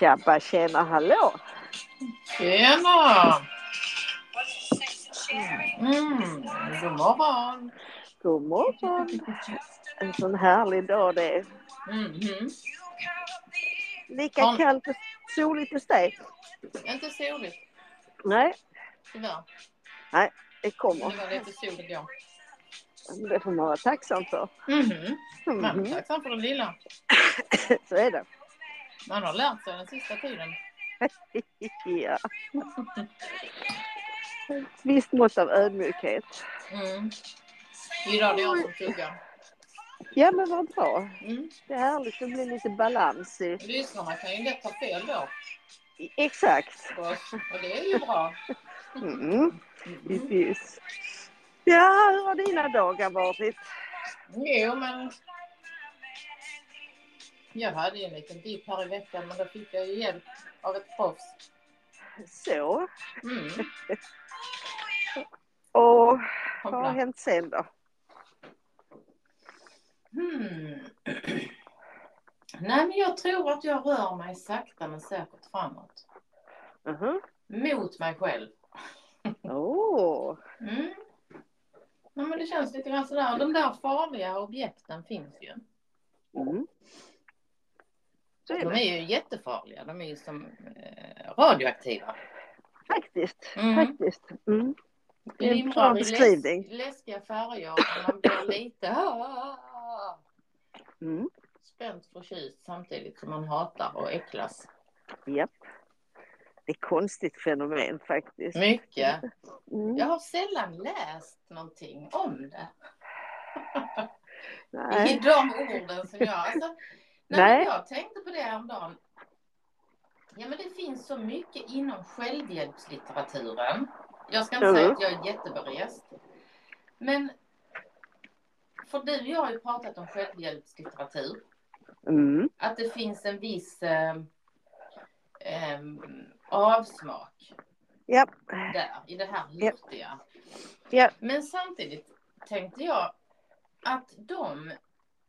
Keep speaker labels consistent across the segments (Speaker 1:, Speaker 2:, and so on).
Speaker 1: Tjabba tjena hallå!
Speaker 2: Tjena! Mm, god morgon!
Speaker 1: God morgon! En sån härlig dag det är.
Speaker 2: Mhm.
Speaker 1: Lika
Speaker 2: Ja.
Speaker 1: kallt och soligt hos dig?
Speaker 2: Inte soligt
Speaker 1: Nej,
Speaker 2: tyvärr.
Speaker 1: det
Speaker 2: Men
Speaker 1: kommer.
Speaker 2: det var lite sol igår.
Speaker 1: Det får man vara tacksam för.
Speaker 2: Mhm. Man är tacksam för det lilla.
Speaker 1: Så är det.
Speaker 2: Man har lärt sig den sista tiden.
Speaker 1: Ja. Visst mått av ödmjukhet.
Speaker 2: Mm. Idag är det jag som tuggar.
Speaker 1: Ja men vad bra.
Speaker 2: Mm.
Speaker 1: Det är härligt att bli lite balans i.
Speaker 2: Lyssnarna kan ju lätt ta fel då
Speaker 1: Exakt.
Speaker 2: oss. Och det är ju bra.
Speaker 1: Mm.
Speaker 2: Mhm.
Speaker 1: Precis. Ja, hur har dina dagar varit?
Speaker 2: Jo, men jag hade ju en liten dipp här i veckan men då fick jag ju hjälp av ett proffs.
Speaker 1: Så.
Speaker 2: Mm.
Speaker 1: Och vad har hänt sen då?
Speaker 2: Hmm. Nej, men jag tror att jag rör mig sakta men säkert framåt.
Speaker 1: Mhm.
Speaker 2: Mot mig själv.
Speaker 1: Åh,
Speaker 2: Mm. Ja, men det känns lite grann sådär. De där farliga objekten finns ju.
Speaker 1: Mm. Så är
Speaker 2: De
Speaker 1: det
Speaker 2: är ju jättefarliga. De är ju som eh, radioaktiva.
Speaker 1: faktiskt.
Speaker 2: Mm.
Speaker 1: Faktiskt. Mm. Det är en bra
Speaker 2: Glimmar i
Speaker 1: beskrivning.
Speaker 2: läs- läskiga färger och man blir lite ah,
Speaker 1: Mm.
Speaker 2: spänt förtjust samtidigt som man hatar och äcklas.
Speaker 1: Japp. Det är ett konstigt fenomen faktiskt.
Speaker 2: Mycket.
Speaker 1: Mm.
Speaker 2: Jag har sällan läst någonting om det. I
Speaker 1: Nej.
Speaker 2: de orden som jag... Alltså, nej,
Speaker 1: Nej.
Speaker 2: jag tänkte på det häromdagen. Ja, men det finns så mycket inom självhjälpslitteraturen. Jag ska inte
Speaker 1: Mm.
Speaker 2: säga att jag är jätteberest. Men för du och jag har ju pratat om självhjälpslitteratur.
Speaker 1: Mm.
Speaker 2: Att det finns en viss eh, eh, avsmak där i det här
Speaker 1: Ja.
Speaker 2: hurtiga.
Speaker 1: Ja.
Speaker 2: Men samtidigt tänkte jag att de,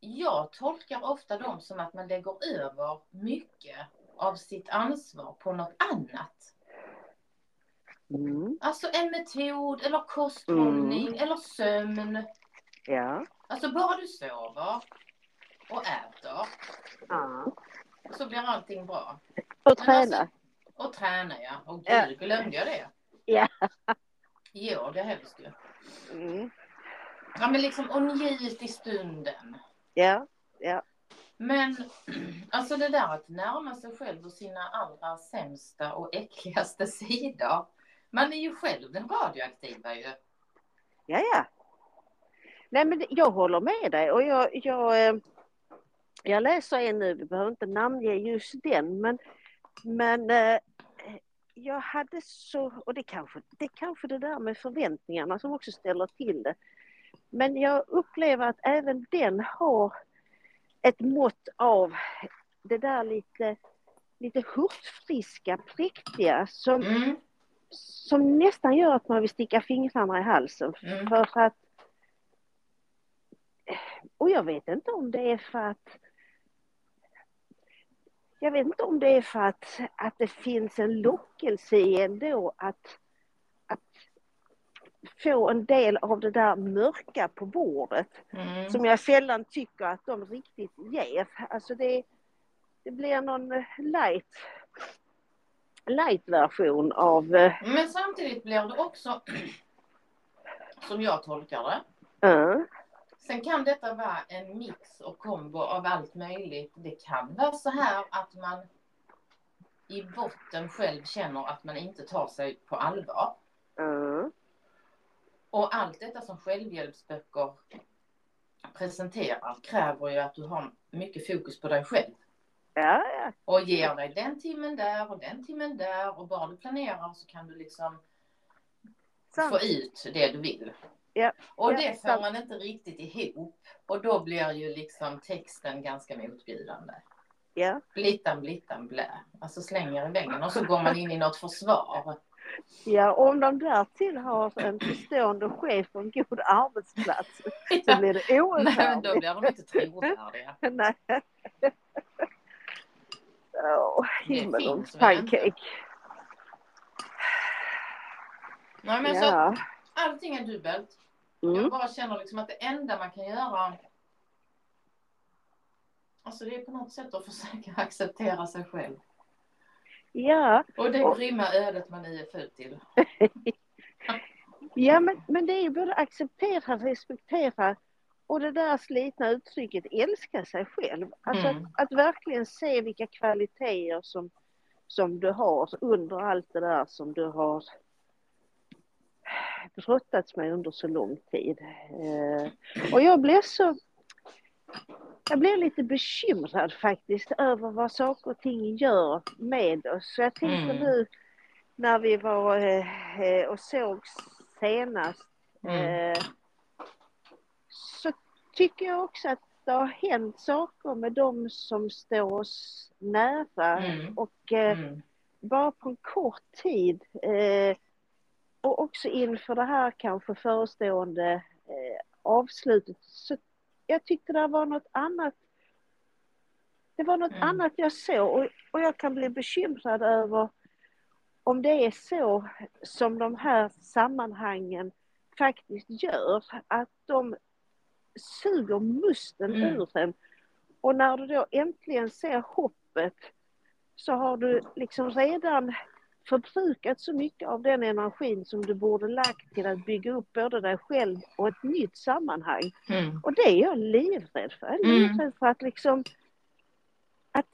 Speaker 2: jag tolkar ofta dem som att man lägger över mycket av sitt ansvar på något annat.
Speaker 1: Mm.
Speaker 2: Alltså en metod eller kosthållning eller sömn.
Speaker 1: Ja.
Speaker 2: Alltså bara du sover och äter
Speaker 1: ja.
Speaker 2: så blir allting bra.
Speaker 1: Och
Speaker 2: Men
Speaker 1: träna.
Speaker 2: alltså- Och träna ja. Och gud,
Speaker 1: Ja.
Speaker 2: glömde jag det?
Speaker 1: Ja.
Speaker 2: Jo, det helst ju.
Speaker 1: Mm.
Speaker 2: Ja men liksom och njut i stunden.
Speaker 1: Ja. Ja.
Speaker 2: Men alltså det där att närma sig själv och sina allra sämsta och äckligaste sidor. Man är ju själv den radioaktiva ju.
Speaker 1: Ja, ja. Nej, men jag håller med dig och jag, jag, eh, jag läser en nu, vi behöver inte namnge just den, men, men eh, jag hade så, och det kanske, det kanske det där med förväntningarna som också ställer till det. Men jag upplever att även den har ett mått av det där lite, lite hurtfriska, präktiga som,
Speaker 2: Mm,
Speaker 1: som nästan gör att man vill sticka fingrarna i halsen.
Speaker 2: mm,
Speaker 1: För att och jag vet inte om det är för att jag vet inte om det är för att, att det finns en lockelse i ändå att, att få en del av det där mörka på bordet
Speaker 2: mm.
Speaker 1: som jag sällan tycker att de riktigt ger. Alltså det, det blir någon light light version av eh,
Speaker 2: Men samtidigt blir det också, som jag tolkar det,
Speaker 1: uh,
Speaker 2: Sen kan detta vara en mix och kombo av allt möjligt. Det kan vara så här att man i botten själv känner att man inte tar sig på allvar.
Speaker 1: uh,
Speaker 2: Och allt detta som självhjälpsböcker presenterar kräver ju att du har mycket fokus på dig själv.
Speaker 1: ja, ja,
Speaker 2: Och ger dig den timmen där och den timmen där och bara du planerar så kan du liksom
Speaker 1: sant.
Speaker 2: få ut det du vill.
Speaker 1: Ja,
Speaker 2: Och det får
Speaker 1: sant.
Speaker 2: man inte riktigt ihop. Och då blir ju liksom texten ganska motbjudande.
Speaker 1: Ja,
Speaker 2: Blittan, blittan, blä. Alltså slänger i väggen och så går man in i något försvar.
Speaker 1: Ja, om de därtill har en förstående chef och en god arbetsplats så blir det
Speaker 2: Nej, men då blir de inte trovärdiga.
Speaker 1: Nej.
Speaker 2: Det
Speaker 1: himmelens pancake.
Speaker 2: Nej men så
Speaker 1: Ja.
Speaker 2: allting är dubbelt.
Speaker 1: Mm.
Speaker 2: Jag bara känner liksom att det enda man kan göra Alltså det är på något sätt att försöka acceptera sig själv.
Speaker 1: Ja,
Speaker 2: Och det grymma ödet man är född till.
Speaker 1: ja men, men det är ju både acceptera, respektera och det där slitna uttrycket älska sig själv. Alltså
Speaker 2: Mm.
Speaker 1: att, att verkligen se vilka kvaliteter som, som du har under allt det där som du har brottats med under så lång tid. Eh, och jag blev så jag blev lite bekymrad faktiskt över vad saker och ting gör med oss. Så jag tänker
Speaker 2: Mm.
Speaker 1: nu när vi var eh, och sågs senast
Speaker 2: Mm.
Speaker 1: eh, så tycker jag också att det har hänt saker med dem som står oss nära
Speaker 2: Mm.
Speaker 1: och eh,
Speaker 2: Mm.
Speaker 1: bara på en kort tid eh, och också inför det här kanske förestående eh, avslutet så jag tyckte det var något annat det var något
Speaker 2: Mm.
Speaker 1: annat jag såg och, och jag kan bli bekymrad över om det är så som de här sammanhangen faktiskt gör, att de suger musten
Speaker 2: Mm.
Speaker 1: ur en. Och när du då äntligen ser hoppet så har du liksom redan förbrukat så mycket av den energin som du borde lagt till att bygga upp både dig själv och ett nytt sammanhang.
Speaker 2: Mm.
Speaker 1: Och det är jag livrädd för. Jag är
Speaker 2: Mm.
Speaker 1: livrädd för att liksom att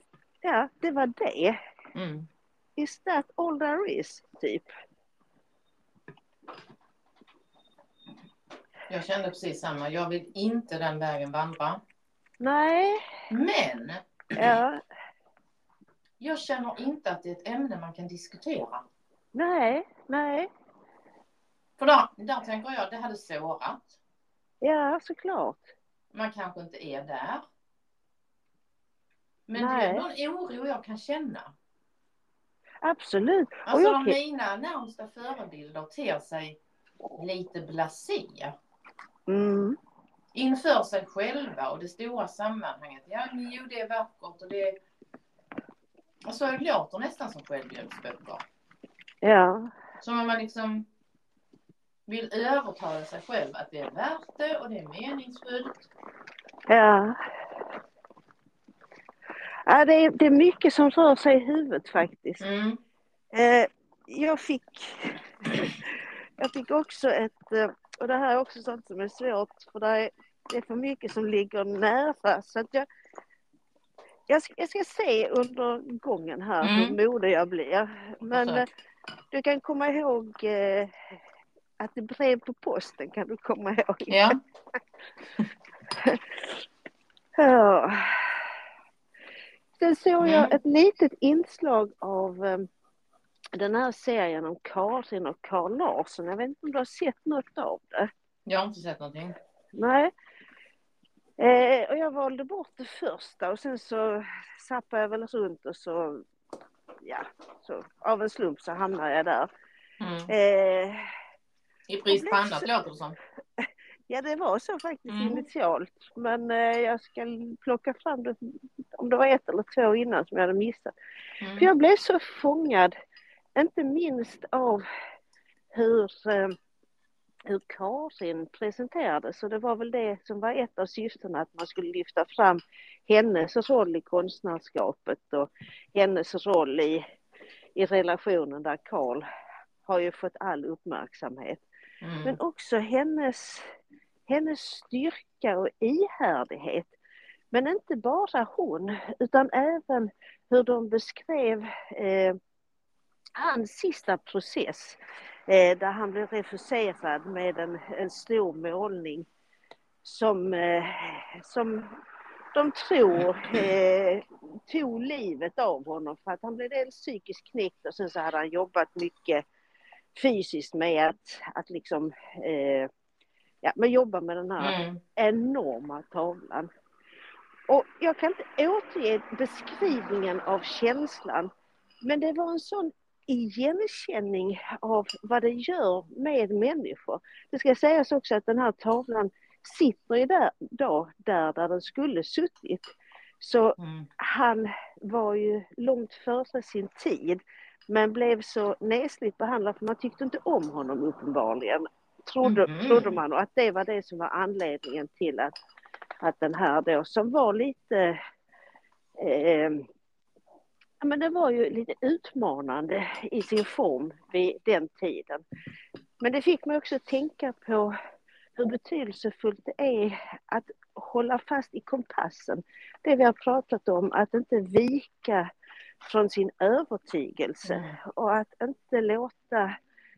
Speaker 1: ja, det var det.
Speaker 2: Mm.
Speaker 1: Is that all there is? Typ.
Speaker 2: Jag kände precis samma. Jag vill inte den vägen vandra.
Speaker 1: Nej,
Speaker 2: Men
Speaker 1: ja,
Speaker 2: jag känner inte att det är ett ämne man kan diskutera.
Speaker 1: nej, nej,
Speaker 2: För där, där tänker jag, det hade sårat.
Speaker 1: ja såklart.
Speaker 2: Man kanske inte är där. Men
Speaker 1: Nej.
Speaker 2: det är en oro jag kan känna.
Speaker 1: Absolut.
Speaker 2: Alltså
Speaker 1: kan-
Speaker 2: mina närmsta förebilder ter sig lite blasé.
Speaker 1: Mm,
Speaker 2: Inför sig själva och det stora sammanhanget. Ja, men jo, det är vackert och det Alltså det låter nästan som självhjälpsböcker.
Speaker 1: ja,
Speaker 2: Som om man liksom vill övertala sig själv att det är värt det och det är meningsfullt.
Speaker 1: ja. Ja, det är, det är mycket som rör sig i huvudet faktiskt.
Speaker 2: Mm.
Speaker 1: Eh, jag fick jag fick också ett, eh, och det här är också sånt som är svårt för det är, det är för mycket som ligger nära så att jag jag ska, jag ska se under gången här
Speaker 2: Mm.
Speaker 1: hur modig jag blir. Men
Speaker 2: Försök.
Speaker 1: eh, du kan komma ihåg eh, att det brev på posten kan du komma ihåg.
Speaker 2: Ja.
Speaker 1: Ja. Sen såg
Speaker 2: Mm.
Speaker 1: jag ett litet inslag av eh, den här serien om Karin och Carl Larsson. Jag vet inte om du har sett något av det?
Speaker 2: Jag har inte sett någonting.
Speaker 1: Nej. Eh, och jag valde bort det första och sen så zappade jag väl runt och så, ja, så av en slump så hamnade jag där.
Speaker 2: Mm.
Speaker 1: Eh,
Speaker 2: I brist på annat låter det som.
Speaker 1: ja, det var så faktiskt
Speaker 2: Mm.
Speaker 1: initialt. Men eh, jag ska plocka fram det, om det var ett eller två innan som jag hade missat. För
Speaker 2: Mm.
Speaker 1: jag blev så fångad, inte minst av hur, eh, hur Karin presenterades. Och det var väl det som var ett av syftena, att man skulle lyfta fram hennes roll i konstnärskapet och hennes roll i, i relationen där Karl har ju fått all uppmärksamhet.
Speaker 2: Mm.
Speaker 1: Men också hennes, hennes styrka och ihärdighet. Men inte bara hon, utan även hur de beskrev eh, hans sista process. Eh, där han blev refuserad med en, en stor målning som, eh, som de tror eh, tog livet av honom för att han blev dels psykiskt knäckt och sen så hade han jobbat mycket fysiskt med att, att liksom eh, ja, men jobba med den här
Speaker 2: Mm.
Speaker 1: enorma tavlan. Och jag kan inte återge beskrivningen av känslan men det var en sån igenkänning av vad det gör med människor. Det ska sägas också att den här tavlan sitter ju där, då, där, där den skulle suttit. Så
Speaker 2: Mm.
Speaker 1: han var ju långt före sin tid men blev så nesligt behandlad för man tyckte inte om honom uppenbarligen. Trodde,
Speaker 2: Mhm.
Speaker 1: trodde man och att det var det som var anledningen till att, att den här då som var lite eh, ja, men det var ju lite utmanande i sin form vid den tiden. Men det fick mig också att tänka på hur betydelsefullt det är att hålla fast i kompassen. Det vi har pratat om, att inte vika från sin övertygelse och att inte låta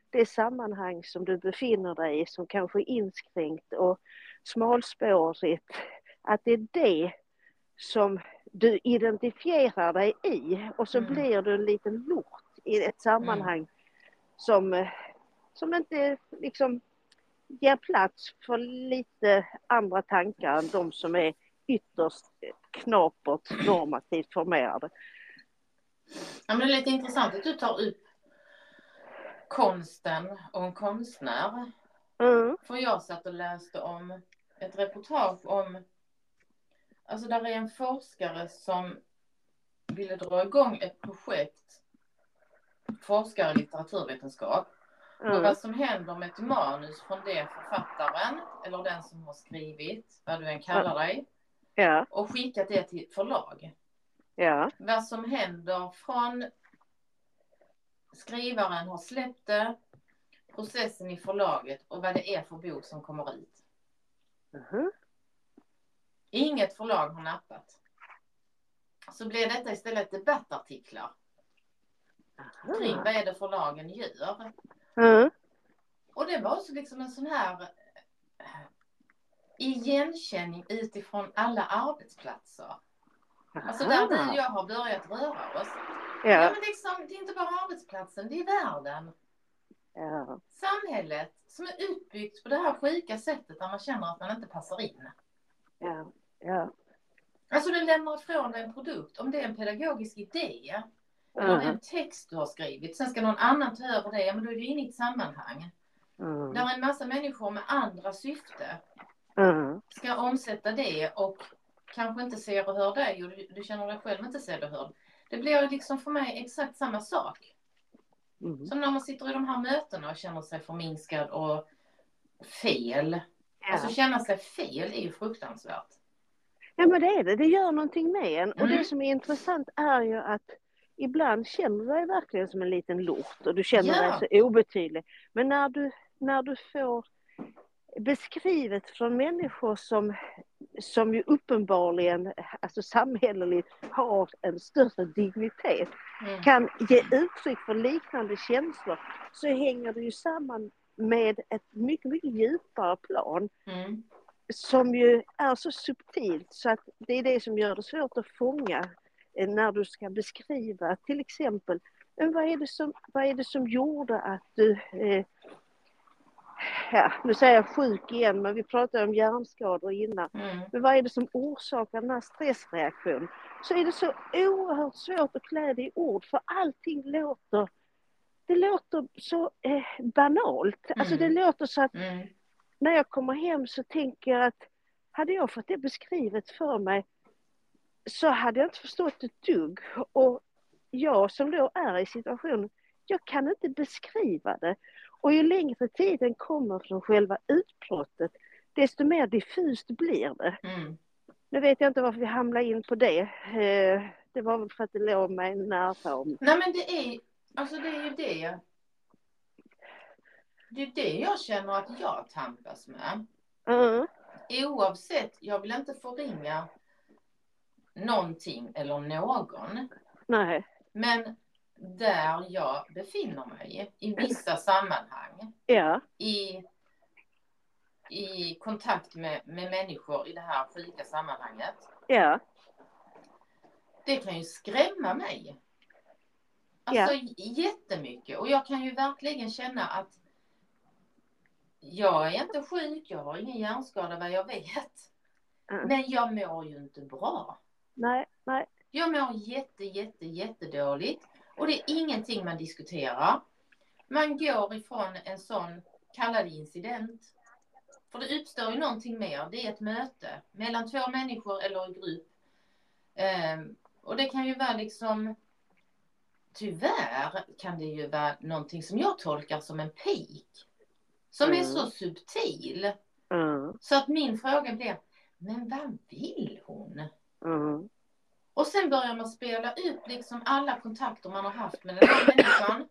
Speaker 1: det sammanhang som du befinner dig i som kanske är inskränkt och smalspårigt, att det är det som du identifierar dig i och så
Speaker 2: Mm.
Speaker 1: blir du en liten lort i ett sammanhang som, eh, som inte liksom ger plats för lite andra tankar än de som är ytterst knapert normativt formerade.
Speaker 2: Ja, men det är lite intressant att du tar upp konsten och en konstnär.
Speaker 1: Mm,
Speaker 2: För jag satt och läste om ett reportage om, alltså där är en forskare som ville dra igång ett projekt, forskare i litteraturvetenskap, och
Speaker 1: mm,
Speaker 2: vad som händer med ett manus från det författaren, eller den som har skrivit, vad du än kallar dig,
Speaker 1: ja,
Speaker 2: och skickat det till förlag.
Speaker 1: ja,
Speaker 2: Vad som händer från skrivaren har släppt det, processen i förlaget och vad det är för bok som kommer ut.
Speaker 1: mhm,
Speaker 2: Inget förlag har nappat. Så blir detta istället debattartiklar kring vad är det förlagen gör.
Speaker 1: mm,
Speaker 2: Och det var också liksom en sån här eh, igenkänning utifrån alla arbetsplatser. Alltså där du och jag har börjat röra oss. Ja,
Speaker 1: ja,
Speaker 2: men liksom, det är inte bara arbetsplatsen, det är världen.
Speaker 1: ja,
Speaker 2: Samhället som är uppbyggt på det här sjuka sättet där man känner att man inte passar in.
Speaker 1: ja, ja,
Speaker 2: Alltså du lämnar ifrån dig en produkt, om det är en pedagogisk idé eller är en text du har skrivit, sen ska någon annan ta över det, men då är du inne i ett sammanhang.
Speaker 1: mm,
Speaker 2: Där en massa människor med andra syfte
Speaker 1: mm,
Speaker 2: ska omsätta det och kanske inte ser och hör dig och du, du känner dig själv inte sedd och hörd. Det blir liksom för mig exakt samma sak.
Speaker 1: mm.
Speaker 2: Som när man sitter i de här mötena och känner sig förminskad och fel. Alltså
Speaker 1: Ja.
Speaker 2: känna sig fel är ju fruktansvärt.
Speaker 1: Ja men det är det, det gör någonting med en och
Speaker 2: Mm.
Speaker 1: det som är intressant är ju att ibland känner du dig verkligen som en liten lort och du känner
Speaker 2: Ja.
Speaker 1: dig så obetydlig. Men när du, när du får beskrivet från människor som, som ju uppenbarligen, alltså samhälleligt, har en större dignitet,
Speaker 2: Mm.
Speaker 1: kan ge uttryck för liknande känslor, så hänger det ju samman med ett mycket, mycket djupare plan
Speaker 2: Mm.
Speaker 1: Som ju är så subtilt så att det är det som gör det svårt att fånga eh, när du ska beskriva till exempel men vad, är det som, vad är det som gjorde att du eh, ja, nu säger jag sjuk igen men vi pratade om hjärnskador innan.
Speaker 2: Mm.
Speaker 1: Men vad är det som orsakar den här stressreaktionen? Så är det så oerhört svårt att klä det i ord för allting låter det låter så eh, banalt. Alltså det
Speaker 2: Mm.
Speaker 1: låter så att
Speaker 2: Mm.
Speaker 1: När jag kommer hem så tänker jag att hade jag fått det beskrivet för mig så hade jag inte förstått ett dugg. Och jag som då är i situationen, jag kan inte beskriva det. Och ju längre tiden kommer från själva utbrottet, desto mer diffust blir det.
Speaker 2: Mm.
Speaker 1: Nu vet jag inte varför vi hamnade in på det. Eh, Det var väl för att det låg mig nära om.
Speaker 2: Nej men det är, alltså det är ju det. Det är det jag känner att jag tampas med.
Speaker 1: Mm,
Speaker 2: Oavsett, jag vill inte förringa någonting eller någon.
Speaker 1: nej,
Speaker 2: Men där jag befinner mig i vissa sammanhang
Speaker 1: ja,
Speaker 2: i, i kontakt med, med människor i det här sjuka sammanhanget.
Speaker 1: ja,
Speaker 2: Det kan ju skrämma mig. Alltså jättemycket. Och jag kan ju verkligen känna att jag är inte sjuk, jag har ingen hjärnskada vad jag vet.
Speaker 1: Mm.
Speaker 2: Men jag mår ju inte bra.
Speaker 1: nej, nej,
Speaker 2: Jag mår jätte, jätte, jättedåligt. Och det är ingenting man diskuterar. Man går ifrån en sån, kalla det incident. För det uppstår ju någonting mer. Det är ett möte mellan två människor eller en grupp. Ehm, och det kan ju vara liksom Tyvärr kan det ju vara någonting som jag tolkar som en pik. Som
Speaker 1: Mm.
Speaker 2: är så subtil.
Speaker 1: Mm.
Speaker 2: Så att min fråga blir, men vad vill hon?
Speaker 1: Mm.
Speaker 2: Och sen börjar man spela ut liksom alla kontakter man har haft med den här människan.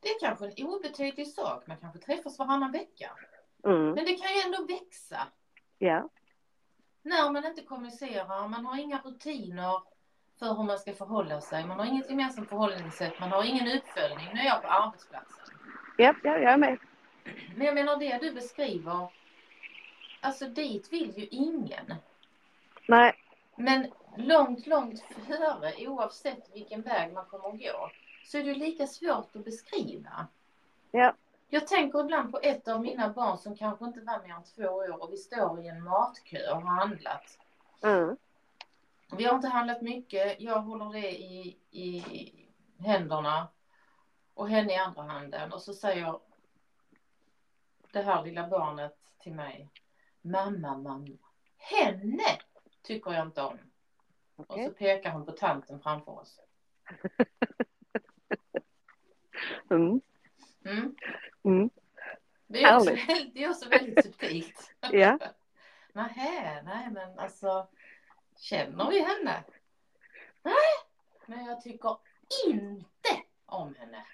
Speaker 2: Det är kanske en obetydlig sak, man kanske träffas varannan vecka.
Speaker 1: Mm.
Speaker 2: Men det kan ju ändå växa.
Speaker 1: Ja.
Speaker 2: När man inte kommunicerar, man har inga rutiner för hur man ska förhålla sig. Man har inget gemensamt förhållningssätt, man har ingen uppföljning. Nu är jag på arbetsplatsen.
Speaker 1: Ja, ja, jag är med.
Speaker 2: Men jag menar det du beskriver, alltså dit vill ju ingen.
Speaker 1: Nej.
Speaker 2: Men långt, långt före, oavsett vilken väg man kommer att gå, så är det lika svårt att beskriva.
Speaker 1: Ja.
Speaker 2: Jag tänker ibland på ett av mina barn som kanske inte var mer än två år och vi står i en matkö och har handlat.
Speaker 1: Mm.
Speaker 2: Vi har inte handlat mycket. Jag håller det i, i händerna och henne i andra handen. Och så säger det här lilla barnet till mig. Mamma, mamma. Henne tycker jag inte om. Och
Speaker 1: Okej.
Speaker 2: så pekar hon på tanten framför oss.
Speaker 1: Mm.
Speaker 2: Mm.
Speaker 1: Mm.
Speaker 2: Det, är också, det är också väldigt subtilt.
Speaker 1: Ja.
Speaker 2: Nähä, nej men alltså. Känner vi henne? Nej, men jag tycker inte om henne.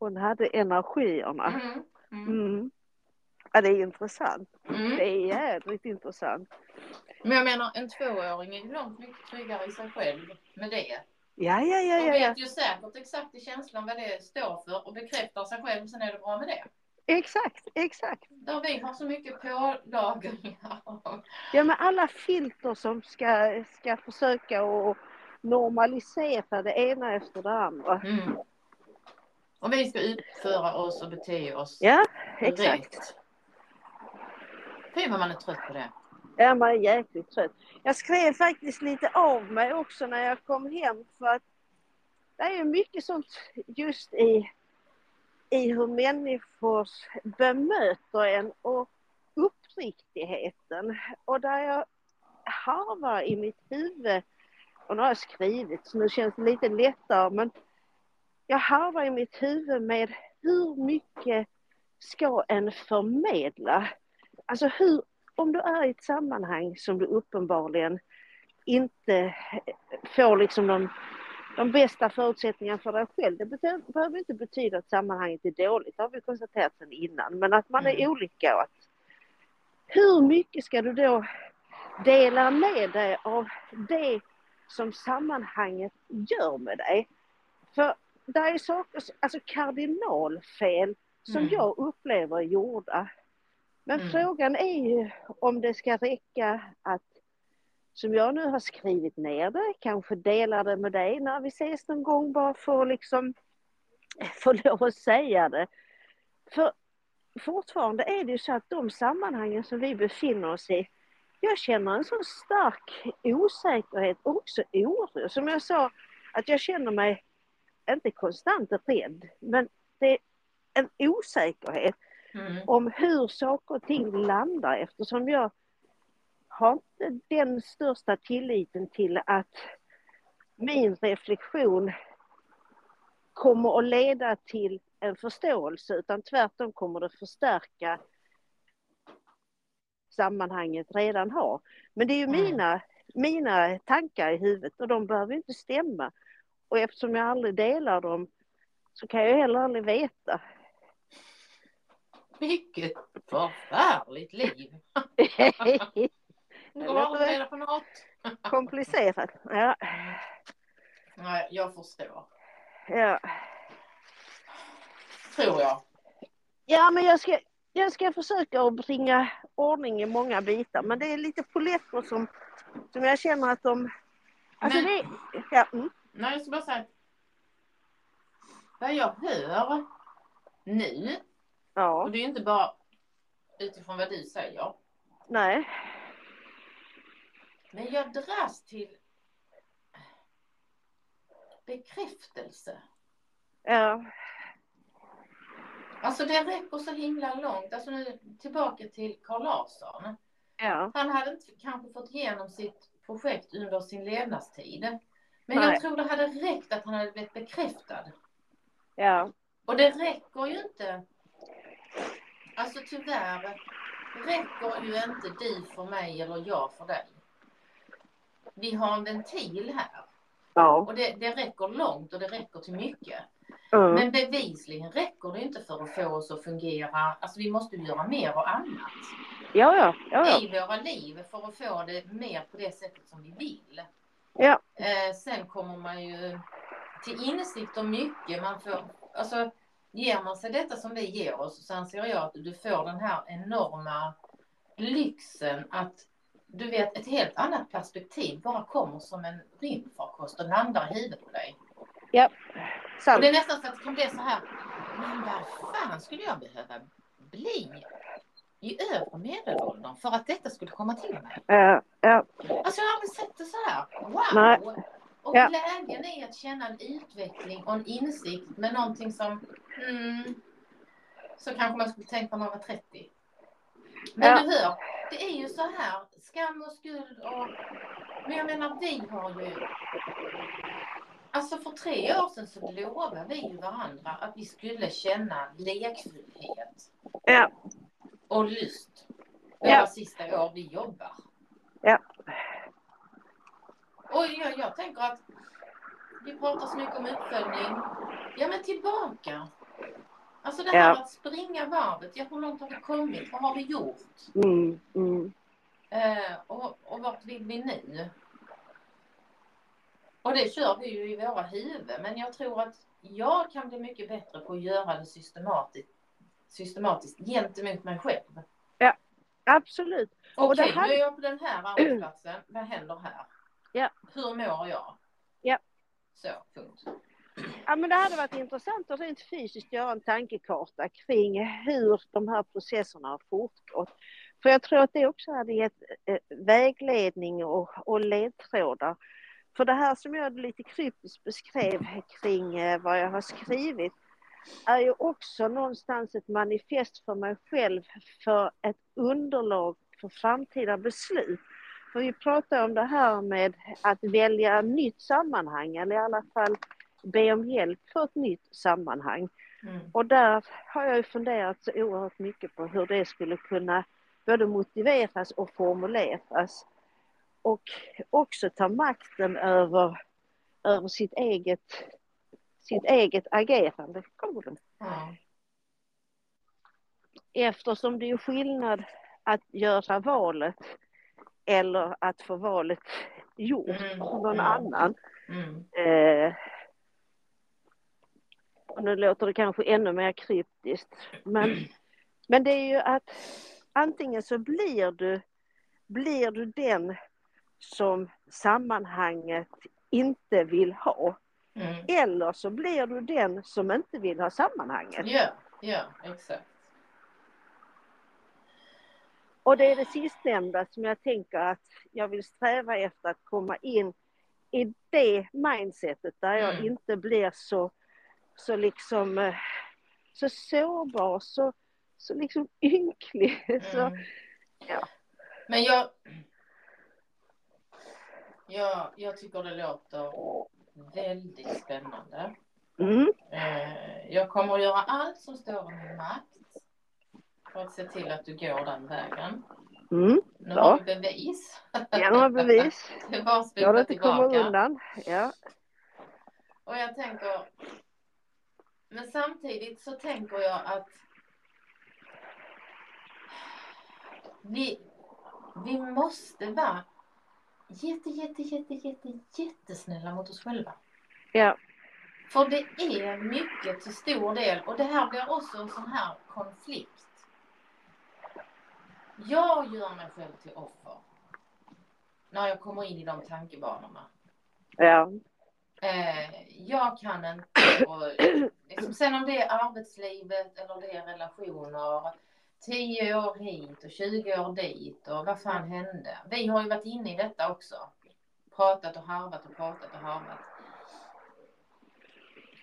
Speaker 1: Hon hade energierna.
Speaker 2: Mm. Mm.
Speaker 1: Mm. Ja, det är intressant.
Speaker 2: Mm.
Speaker 1: Det är jädrigt intressant.
Speaker 2: Men jag menar en tvååring är ju långt mycket tryggare i sig själv med det.
Speaker 1: Ja, ja, ja, ja, ja.
Speaker 2: vet ju säkert exakt i känslan vad det står för och bekräftar sig själv sen är det bra med det.
Speaker 1: Exakt, exakt.
Speaker 2: Där vi har så mycket pålagringar.
Speaker 1: Ja, men alla filter som ska, ska försöka att normalisera det ena efter det andra.
Speaker 2: Mm. Och vi ska utföra oss och bete oss
Speaker 1: Ja, exakt.
Speaker 2: rätt. Fy vad man är trött på det.
Speaker 1: Ja, man är jäkligt trött. Jag skrev faktiskt lite av mig också när jag kom hem för att det är ju mycket sånt just i, i hur människor bemöter en och uppriktigheten. Och där jag harvar i mitt huvud, och nu har jag skrivit så nu känns det lite lättare, men jag harvar i mitt huvud med hur mycket ska en förmedla? Alltså hur, om du är i ett sammanhang som du uppenbarligen inte får liksom de, de bästa förutsättningarna för dig själv. Det betyder, behöver inte betyda att sammanhanget är dåligt, det har vi konstaterat sedan innan. Men att man är
Speaker 2: Mm.
Speaker 1: olika och att hur mycket ska du då dela med dig av det som sammanhanget gör med dig? För det är saker, alltså kardinalfel som
Speaker 2: Mm.
Speaker 1: jag upplever är gjorda. Men
Speaker 2: Mm.
Speaker 1: frågan är ju om det ska räcka att, som jag nu har skrivit ner det, kanske dela det med dig när vi ses någon gång bara för att liksom få lov att säga det. För fortfarande är det ju så att de sammanhangen som vi befinner oss i, jag känner en så stark osäkerhet och också oro. Som jag sa, att jag känner mig inte konstant rädd, men det är en osäkerhet
Speaker 2: Mm.
Speaker 1: om hur saker och ting landar eftersom jag har inte den största tilliten till att min reflektion kommer att leda till en förståelse utan tvärtom kommer det förstärka sammanhanget redan har. Men det är ju
Speaker 2: Mm.
Speaker 1: mina, mina tankar i huvudet och de behöver inte stämma. Och eftersom jag aldrig delar dem så kan jag heller aldrig veta.
Speaker 2: Vilket förfärligt liv. Aldrig reda på något.
Speaker 1: Komplicerat. Ja,
Speaker 2: Nej, jag förstår.
Speaker 1: ja.
Speaker 2: Tror jag.
Speaker 1: ja men jag ska, jag ska försöka att bringa ordning i många bitar. Men det är lite poletter som, som jag känner att de... Alltså
Speaker 2: Men-
Speaker 1: det, ja, mm,
Speaker 2: Nej, jag ska bara säga. Vad jag hör nu,
Speaker 1: ja,
Speaker 2: och det är ju inte bara utifrån vad du säger.
Speaker 1: nej.
Speaker 2: Men jag dras till bekräftelse.
Speaker 1: Ja,
Speaker 2: Alltså det räcker så himla långt. Alltså nu tillbaka till Carl Larsson.
Speaker 1: ja,
Speaker 2: Han hade inte kanske fått igenom sitt projekt under sin levnadstid. Men
Speaker 1: Nej.
Speaker 2: jag tror det hade räckt att han hade blivit bekräftad.
Speaker 1: Ja.
Speaker 2: Och det räcker ju inte. Alltså tyvärr räcker ju inte du för mig eller jag för dig. Vi har en ventil här
Speaker 1: Ja.
Speaker 2: och det, det räcker långt och det räcker till mycket.
Speaker 1: Mm.
Speaker 2: Men bevisligen räcker det inte för att få oss att fungera. Alltså vi måste göra mer och annat
Speaker 1: Ja, ja. Ja, ja.
Speaker 2: i våra liv för att få det mer på det sättet som vi vill.
Speaker 1: Ja.
Speaker 2: Eh, sen kommer man ju till insikt om mycket. Man får, alltså, ger man sig detta som vi ger oss så anser jag att du får den här enorma lyxen att du vet ett helt annat perspektiv bara kommer som en rymdfarkost och landar i huvudet på dig. Och
Speaker 1: Sant.
Speaker 2: det är nästan så att det kan bli så här. Men vad fan skulle jag behöva bli i övre medelåldern för att detta skulle komma till mig?
Speaker 1: Ja, ja.
Speaker 2: Alltså jag har aldrig sett det så här. Wow!
Speaker 1: Nej.
Speaker 2: Och
Speaker 1: Ja.
Speaker 2: glädjen är att känna en utveckling och en insikt med någonting som mm, så kanske man skulle tänkt när man var 30. Men
Speaker 1: Ja.
Speaker 2: du hör, det är ju så här skam och skuld och men jag menar vi har ju Alltså för tre år sedan så lovade vi ju varandra att vi skulle känna lekfullhet
Speaker 1: Ja.
Speaker 2: Och lust våra
Speaker 1: Ja.
Speaker 2: sista år vi jobbar.
Speaker 1: Ja.
Speaker 2: Och jag, jag tänker att vi pratar så mycket om uppföljning. Ja men tillbaka. Alltså det här
Speaker 1: Ja.
Speaker 2: att springa varvet. Ja, hur långt har vi kommit? Vad har vi gjort?
Speaker 1: Mm, mm.
Speaker 2: Eh, och, och vart vill vi nu? Och det kör vi ju i våra huvuden. Men jag tror att jag kan bli mycket bättre på att göra det systematiskt, systematiskt gentemot mig själv.
Speaker 1: Absolut. Och det
Speaker 2: Okej,
Speaker 1: här-
Speaker 2: nu är jag på den här arbetsplatsen. Vad händer här?
Speaker 1: Ja.
Speaker 2: Hur mår jag?
Speaker 1: Ja.
Speaker 2: Så, punkt.
Speaker 1: Ja, men det hade varit intressant att rent fysiskt göra en tankekarta kring hur de här processerna har fortgått. För jag tror att det också hade gett eh, vägledning och, och ledtrådar. För det här som jag lite kryptiskt beskrev kring eh, vad jag har skrivit är ju också någonstans ett manifest för mig själv för ett underlag för framtida beslut. För vi pratar om det här med att välja nytt sammanhang eller i alla fall be om hjälp för ett nytt sammanhang.
Speaker 2: Mm.
Speaker 1: Och där har jag ju funderat så oerhört mycket på hur det skulle kunna både motiveras och formuleras. Och också ta makten över, över sitt, eget, sitt eget agerande. Kommer den?
Speaker 2: Ja.
Speaker 1: Eftersom det är skillnad att göra valet eller att få valet gjort
Speaker 2: Mm,
Speaker 1: av någon
Speaker 2: mm.
Speaker 1: annan.
Speaker 2: Mm.
Speaker 1: Eh, och nu låter det kanske ännu mer kryptiskt. Men, men det är ju att antingen så blir du, blir du den som sammanhanget inte vill ha.
Speaker 2: Mm.
Speaker 1: Eller så blir du den som inte vill ha sammanhanget.
Speaker 2: Ja, ja, exakt.
Speaker 1: Och det är det sistnämnda som jag tänker att jag vill sträva efter att komma in i det mindsetet där jag
Speaker 2: Mm.
Speaker 1: inte blir så, så liksom eh, så sårbar, så, så liksom ynklig. Så,
Speaker 2: Mm.
Speaker 1: ja.
Speaker 2: Men jag, jag, jag tycker det låter väldigt spännande.
Speaker 1: mm,
Speaker 2: Eh, jag kommer att göra allt som står i min makt för att se till att du går den vägen.
Speaker 1: mm,
Speaker 2: Nu
Speaker 1: Ja.
Speaker 2: har vi bevis.
Speaker 1: genom att bevis.
Speaker 2: Det bara att
Speaker 1: Jag har inte
Speaker 2: tillbaka.
Speaker 1: undan. Ja,
Speaker 2: Och jag tänker, men samtidigt så tänker jag att vi, vi måste vara jätte, jätte, jätte, jätte, jättesnälla mot oss själva.
Speaker 1: ja,
Speaker 2: För det är mycket till stor del och det här blir också en sån här konflikt. Jag gör mig själv till offer. När jag kommer in i de tankebanorna.
Speaker 1: ja,
Speaker 2: Eh, jag kan inte. Och, liksom, sen om det är arbetslivet eller det är relationer. 10 år hit och 20 år dit och vad fan hände? Vi har ju varit inne i detta också. Pratat och harvat och pratat och harvat.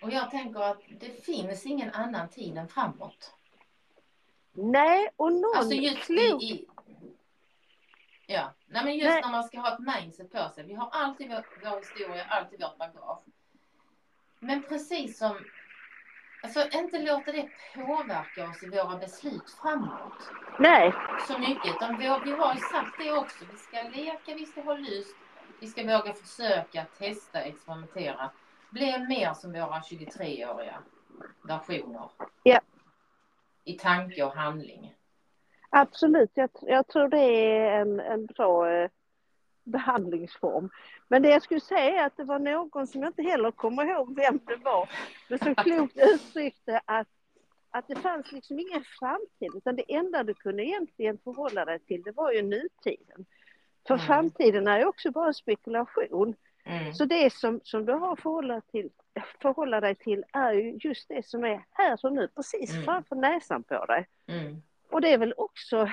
Speaker 2: Och jag tänker att det finns ingen annan tid än framåt.
Speaker 1: Nej, och någon
Speaker 2: Alltså just i,
Speaker 1: klok
Speaker 2: i Ja, nej men just
Speaker 1: Nej.
Speaker 2: när man ska ha ett mindset på sig. Vi har alltid vår, vår historia, alltid vårt bagage. Men precis som, alltså inte låta det påverka oss i våra beslut framåt
Speaker 1: Nej,
Speaker 2: så mycket. Utan vi, har- vi har ju sagt det också. Vi ska leka, vi ska ha lust, vi ska våga försöka, testa, experimentera. Bli mer som våra 23-åriga versioner.
Speaker 1: Ja.
Speaker 2: I tanke och handling.
Speaker 1: absolut. Jag, jag tror det är en, en bra eh, behandlingsform. Men det jag skulle säga är att det var någon som jag inte heller kommer ihåg vem det var, men som klokt uttryckte att, att det fanns liksom ingen framtid, utan det enda du kunde egentligen förhålla dig till, det var ju nutiden. För
Speaker 2: Mm.
Speaker 1: framtiden är ju också bara spekulation.
Speaker 2: Mm.
Speaker 1: Så det som, som du har att förhålla, till, förhålla dig till är ju just det som är här och nu, precis
Speaker 2: Mm.
Speaker 1: framför näsan på dig.
Speaker 2: Mm.
Speaker 1: Och det är väl också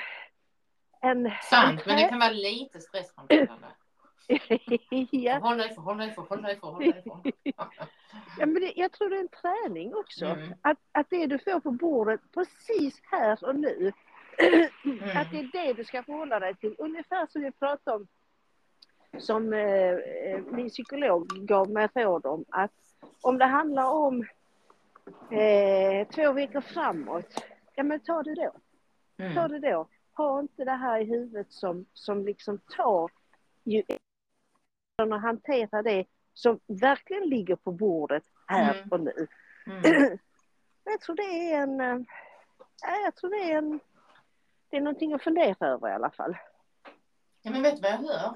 Speaker 1: en...
Speaker 2: Sant,
Speaker 1: en
Speaker 2: men det kan vara lite stressframkallande.
Speaker 1: ja,
Speaker 2: Håll dig för, håll dig för, håll dig för, håll dig för.
Speaker 1: ja, men det, jag tror det är en träning också.
Speaker 2: Mm.
Speaker 1: Att, att det du får på bordet precis här och nu,
Speaker 2: Mm.
Speaker 1: att det är det du ska förhålla dig till. Ungefär som vi pratade om, som eh, eh, min psykolog gav mig råd om, att om det handlar om eh, två veckor framåt, ja men ta det då. Ta
Speaker 2: Mm.
Speaker 1: det då. Ha inte det här i huvudet som, som liksom tar ju och hantera det som verkligen ligger på bordet här
Speaker 2: Mm.
Speaker 1: och nu.
Speaker 2: Mm.
Speaker 1: Jag tror det är en... eh, ja, Jag tror det är en... Det är någonting att fundera över i alla fall.
Speaker 2: Ja, men vet du vad jag hör?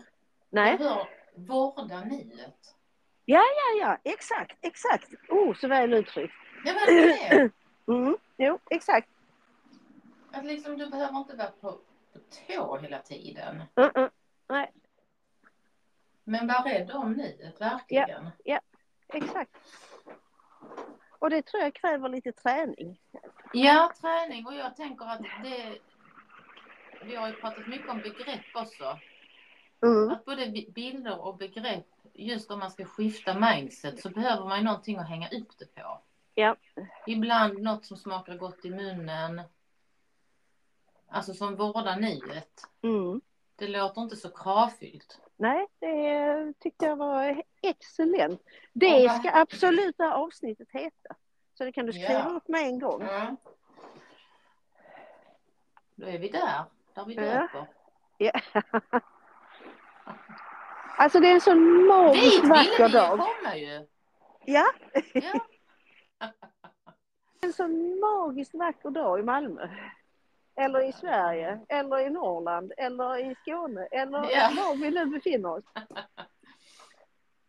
Speaker 1: Nej?
Speaker 2: Jag hör vårda nuet.
Speaker 1: Ja, ja, exakt, exakt. Oh, så väl uttryckt.
Speaker 2: Ja, men det är.
Speaker 1: Mm, jo, exakt.
Speaker 2: Att liksom, du behöver inte vara på, på tå hela tiden.
Speaker 1: Mm, mm. Nej,
Speaker 2: Men var rädd om nuet, verkligen.
Speaker 1: exakt. Och det tror jag kräver lite träning.
Speaker 2: Ja, träning. Och jag tänker att det... Vi har ju pratat mycket om begrepp också.
Speaker 1: Mm,
Speaker 2: Att både bi- bilder och begrepp, just om man ska skifta mindset så behöver man ju någonting att hänga upp det på.
Speaker 1: Ja.
Speaker 2: Ibland något som smakar gott i munnen. Alltså som vårdar nuet.
Speaker 1: mm.
Speaker 2: Det låter inte så kravfyllt.
Speaker 1: Nej, det tyckte jag var excellent. Det ska absolut det här avsnittet heta. Så det kan du skriva
Speaker 2: Ja.
Speaker 1: upp med en gång.
Speaker 2: Mm. Då är vi där, där vi
Speaker 1: Ja.
Speaker 2: döper.
Speaker 1: Ja. Alltså det är en sån magiskt
Speaker 2: Dit ville
Speaker 1: vacker
Speaker 2: vi ju
Speaker 1: dag.
Speaker 2: komma ju.
Speaker 1: Ja,
Speaker 2: Ja.
Speaker 1: en sån magiskt vacker dag i Malmö. Eller i Sverige, eller i Norrland, eller i Skåne, eller
Speaker 2: Ja.
Speaker 1: var vi nu befinner oss.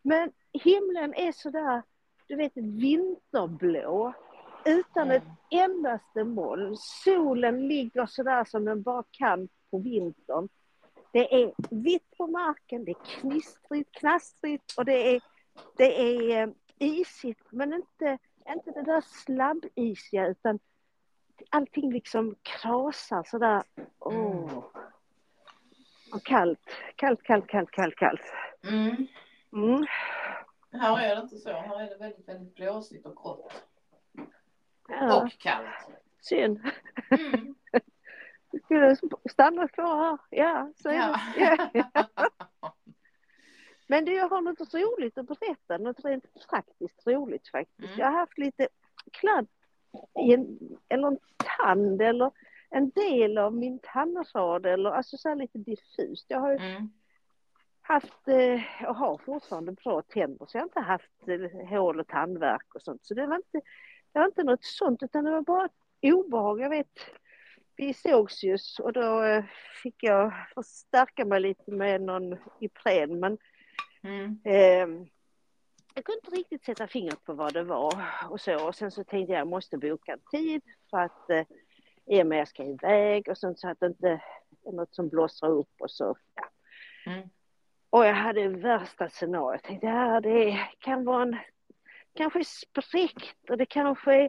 Speaker 1: Men himlen är sådär, du vet vinterblå. Utan ett
Speaker 2: Mm.
Speaker 1: endaste moln. Solen ligger sådär som den bara kan på vintern. Det är vitt på marken, det är knistrigt, knastrigt och det är, det är eh, isigt men inte, inte det där slabbisiga utan allting liksom krasar sådär. Åh.
Speaker 2: Mm.
Speaker 1: Och kallt, kallt, kallt, kallt, kallt, kallt.
Speaker 2: Mm.
Speaker 1: Mm.
Speaker 2: Här är det inte så. Här är det väldigt, väldigt blåsigt och grått.
Speaker 1: Ja,
Speaker 2: Och kallt.
Speaker 1: synd.
Speaker 2: Mm.
Speaker 1: Du skulle stanna kvar här. Ja, så
Speaker 2: Ja.
Speaker 1: det. Ja. Men du, jag har något roligt att berätta, något rent praktiskt roligt faktiskt.
Speaker 2: Mm.
Speaker 1: Jag har haft lite kladd eller en tand eller en del av min tandrad eller alltså så lite diffust. Jag har ju
Speaker 2: Mm.
Speaker 1: haft eh, och har fortfarande bra tänder så jag har inte haft eh, hål och tandvärk och sånt. Så det var inte, det var inte något sånt utan det var bara ett obehag. Jag vet, vi sågs just och då eh, fick jag förstärka mig lite med någon Ipren men
Speaker 2: Mm.
Speaker 1: eh, jag kunde inte riktigt sätta fingret på vad det var och så. Och sen så tänkte jag jag måste boka en tid för att eh, i och med jag ska iväg och sånt så att det inte är något som blåser upp och så. Ja.
Speaker 2: Mm.
Speaker 1: Och jag hade värsta scenariot. Tänkte ja, det kan vara en kanske spräckt och det kanske är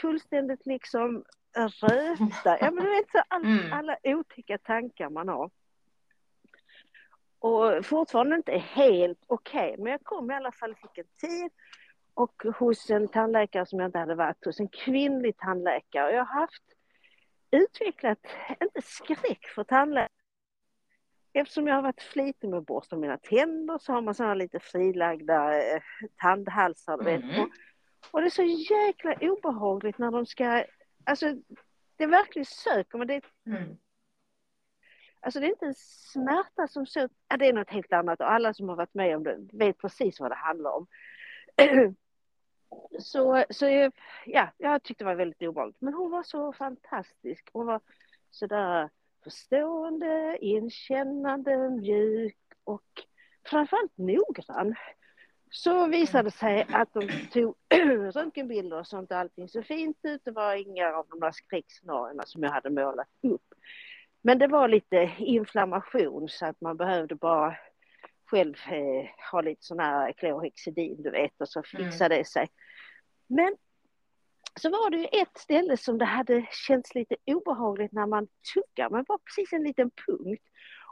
Speaker 1: fullständigt liksom röta. Ja men du vet så all,
Speaker 2: Mm.
Speaker 1: alla otäcka tankar man har. Och fortfarande inte helt okej men jag kom i alla fall, fick en tid och hos en tandläkare som jag inte hade varit hos, en kvinnlig tandläkare. Och jag har haft utvecklat, inte skräck för tandläkare eftersom jag har varit flitig med att borsta mina tänder så har man sådana lite frilagda eh, tandhalsar. Du vet.
Speaker 2: Mm.
Speaker 1: Och, och det är så jäkla obehagligt när de ska, alltså det är verkligen söker men det är,
Speaker 2: Mm
Speaker 1: alltså det är inte en smärta som så, ja, det är något helt annat och alla som har varit med om det vet precis vad det handlar om. så, så ja, jag tyckte det var väldigt obehagligt. Men hon var så fantastisk. Hon var sådär förstående, inkännande, mjuk och framförallt noggrann. Så visade det sig att de tog röntgenbilder och sånt och allting så fint ut. Det var inga av de där skräckscenarierna som jag hade målat upp. Men det var lite inflammation så att man behövde bara själv eh, ha lite sån här klorhexidin du vet och så fixade det sig. Men så var det ju ett ställe som det hade känts lite obehagligt när man tuggar, men var precis en liten punkt.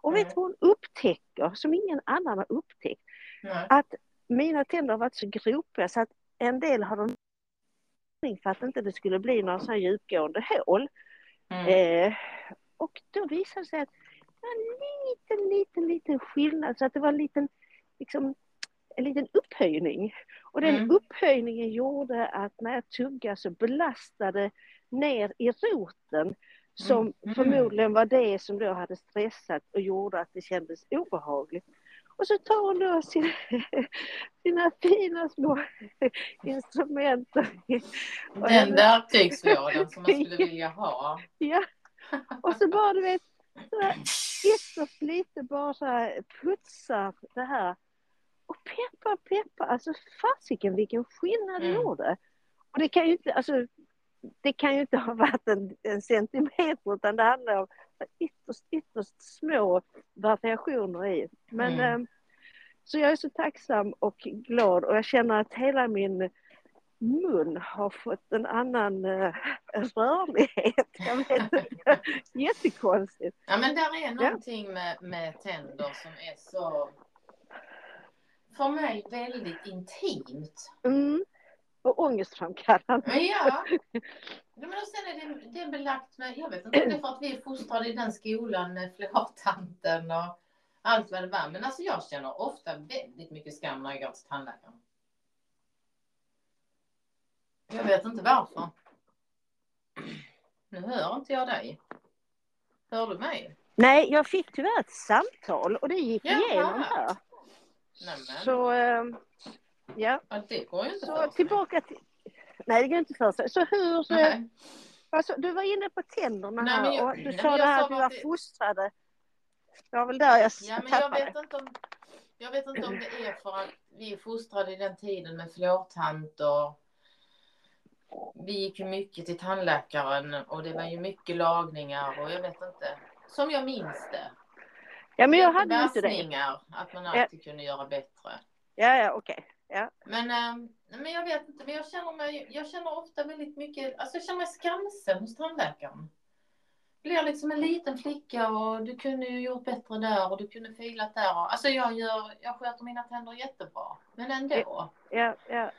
Speaker 1: Och vet
Speaker 2: Mm.
Speaker 1: du vad hon upptäcker, som ingen annan har upptäckt,
Speaker 2: Nej.
Speaker 1: att mina tänder har varit så gropiga så att en del har de för att inte det skulle bli några så djupgående hål.
Speaker 2: Mm.
Speaker 1: Eh, och då visade det sig att det var en liten, liten, liten skillnad så att det var en liten, liksom, en liten upphöjning. Och den
Speaker 2: Mm.
Speaker 1: upphöjningen gjorde att när jag tuggade så belastade ner i roten som
Speaker 2: Mm.
Speaker 1: förmodligen var det som då hade stressat och gjorde att det kändes obehagligt. Och så tar hon då sina, sina fina små instrument.
Speaker 2: Den verktygslådan som man skulle vilja ha.
Speaker 1: Ja. Och så bara du vet, så här, ytterst lite bara så här putsar det här. Och peppar, peppar, alltså fasiken vilken skillnad det
Speaker 2: Mm.
Speaker 1: gjorde. Och det kan ju inte, alltså det kan ju inte ha varit en, en centimeter utan det handlar om ytterst, ytterst små variationer i. Men
Speaker 2: Mm.
Speaker 1: eh, så jag är så tacksam och glad och jag känner att hela min mun har fått en annan eh, rörlighet. Jag vet inte. Jättekonstigt.
Speaker 2: Ja men där är någonting med, med tänder som är så för mig väldigt intimt.
Speaker 1: Mm. Och ångestframkallande.
Speaker 2: Men ja. ja men och sen är det, det är belagt med, jag vet inte om det är för att vi är fostrade i den skolan med fluortanten och allt vad det var. Men alltså jag känner ofta väldigt mycket skam när jag går till tandläkaren. Jag vet inte varför. Nu hör inte jag dig. Hör du mig?
Speaker 1: Nej, jag fick tyvärr ett samtal och det gick
Speaker 2: Jaha.
Speaker 1: igenom här.
Speaker 2: Nämen.
Speaker 1: Så, eh, ja.
Speaker 2: Ja, det går ju inte
Speaker 1: Så
Speaker 2: för sig.
Speaker 1: tillbaka till... Nej, det går inte för sig. Så hur...
Speaker 2: Nej.
Speaker 1: Alltså, du var inne på tänderna
Speaker 2: Nej,
Speaker 1: här
Speaker 2: jag-
Speaker 1: och du sa det
Speaker 2: jag
Speaker 1: här att du var
Speaker 2: det-
Speaker 1: fostrade. Det var väl där jag
Speaker 2: Ja, men jag
Speaker 1: tappade.
Speaker 2: vet inte om jag vet inte om det är för att vi är fostrade i den tiden med fluortant och vi gick ju mycket till tandläkaren och det var ju mycket lagningar och jag vet inte. Som jag minns det.
Speaker 1: Ja, men jag hade inte det.
Speaker 2: att man alltid kunde göra bättre.
Speaker 1: Ja, ja, okej. Ja.
Speaker 2: Men, eh, men jag vet inte, men jag känner mig, jag känner ofta väldigt mycket, alltså jag känner mig skamsen hos tandläkaren. Blir liksom en liten flicka och du kunde ju gjort bättre där och du kunde filat där. Alltså jag gör, jag sköter mina tänder jättebra. Men ändå.
Speaker 1: Ja, ja.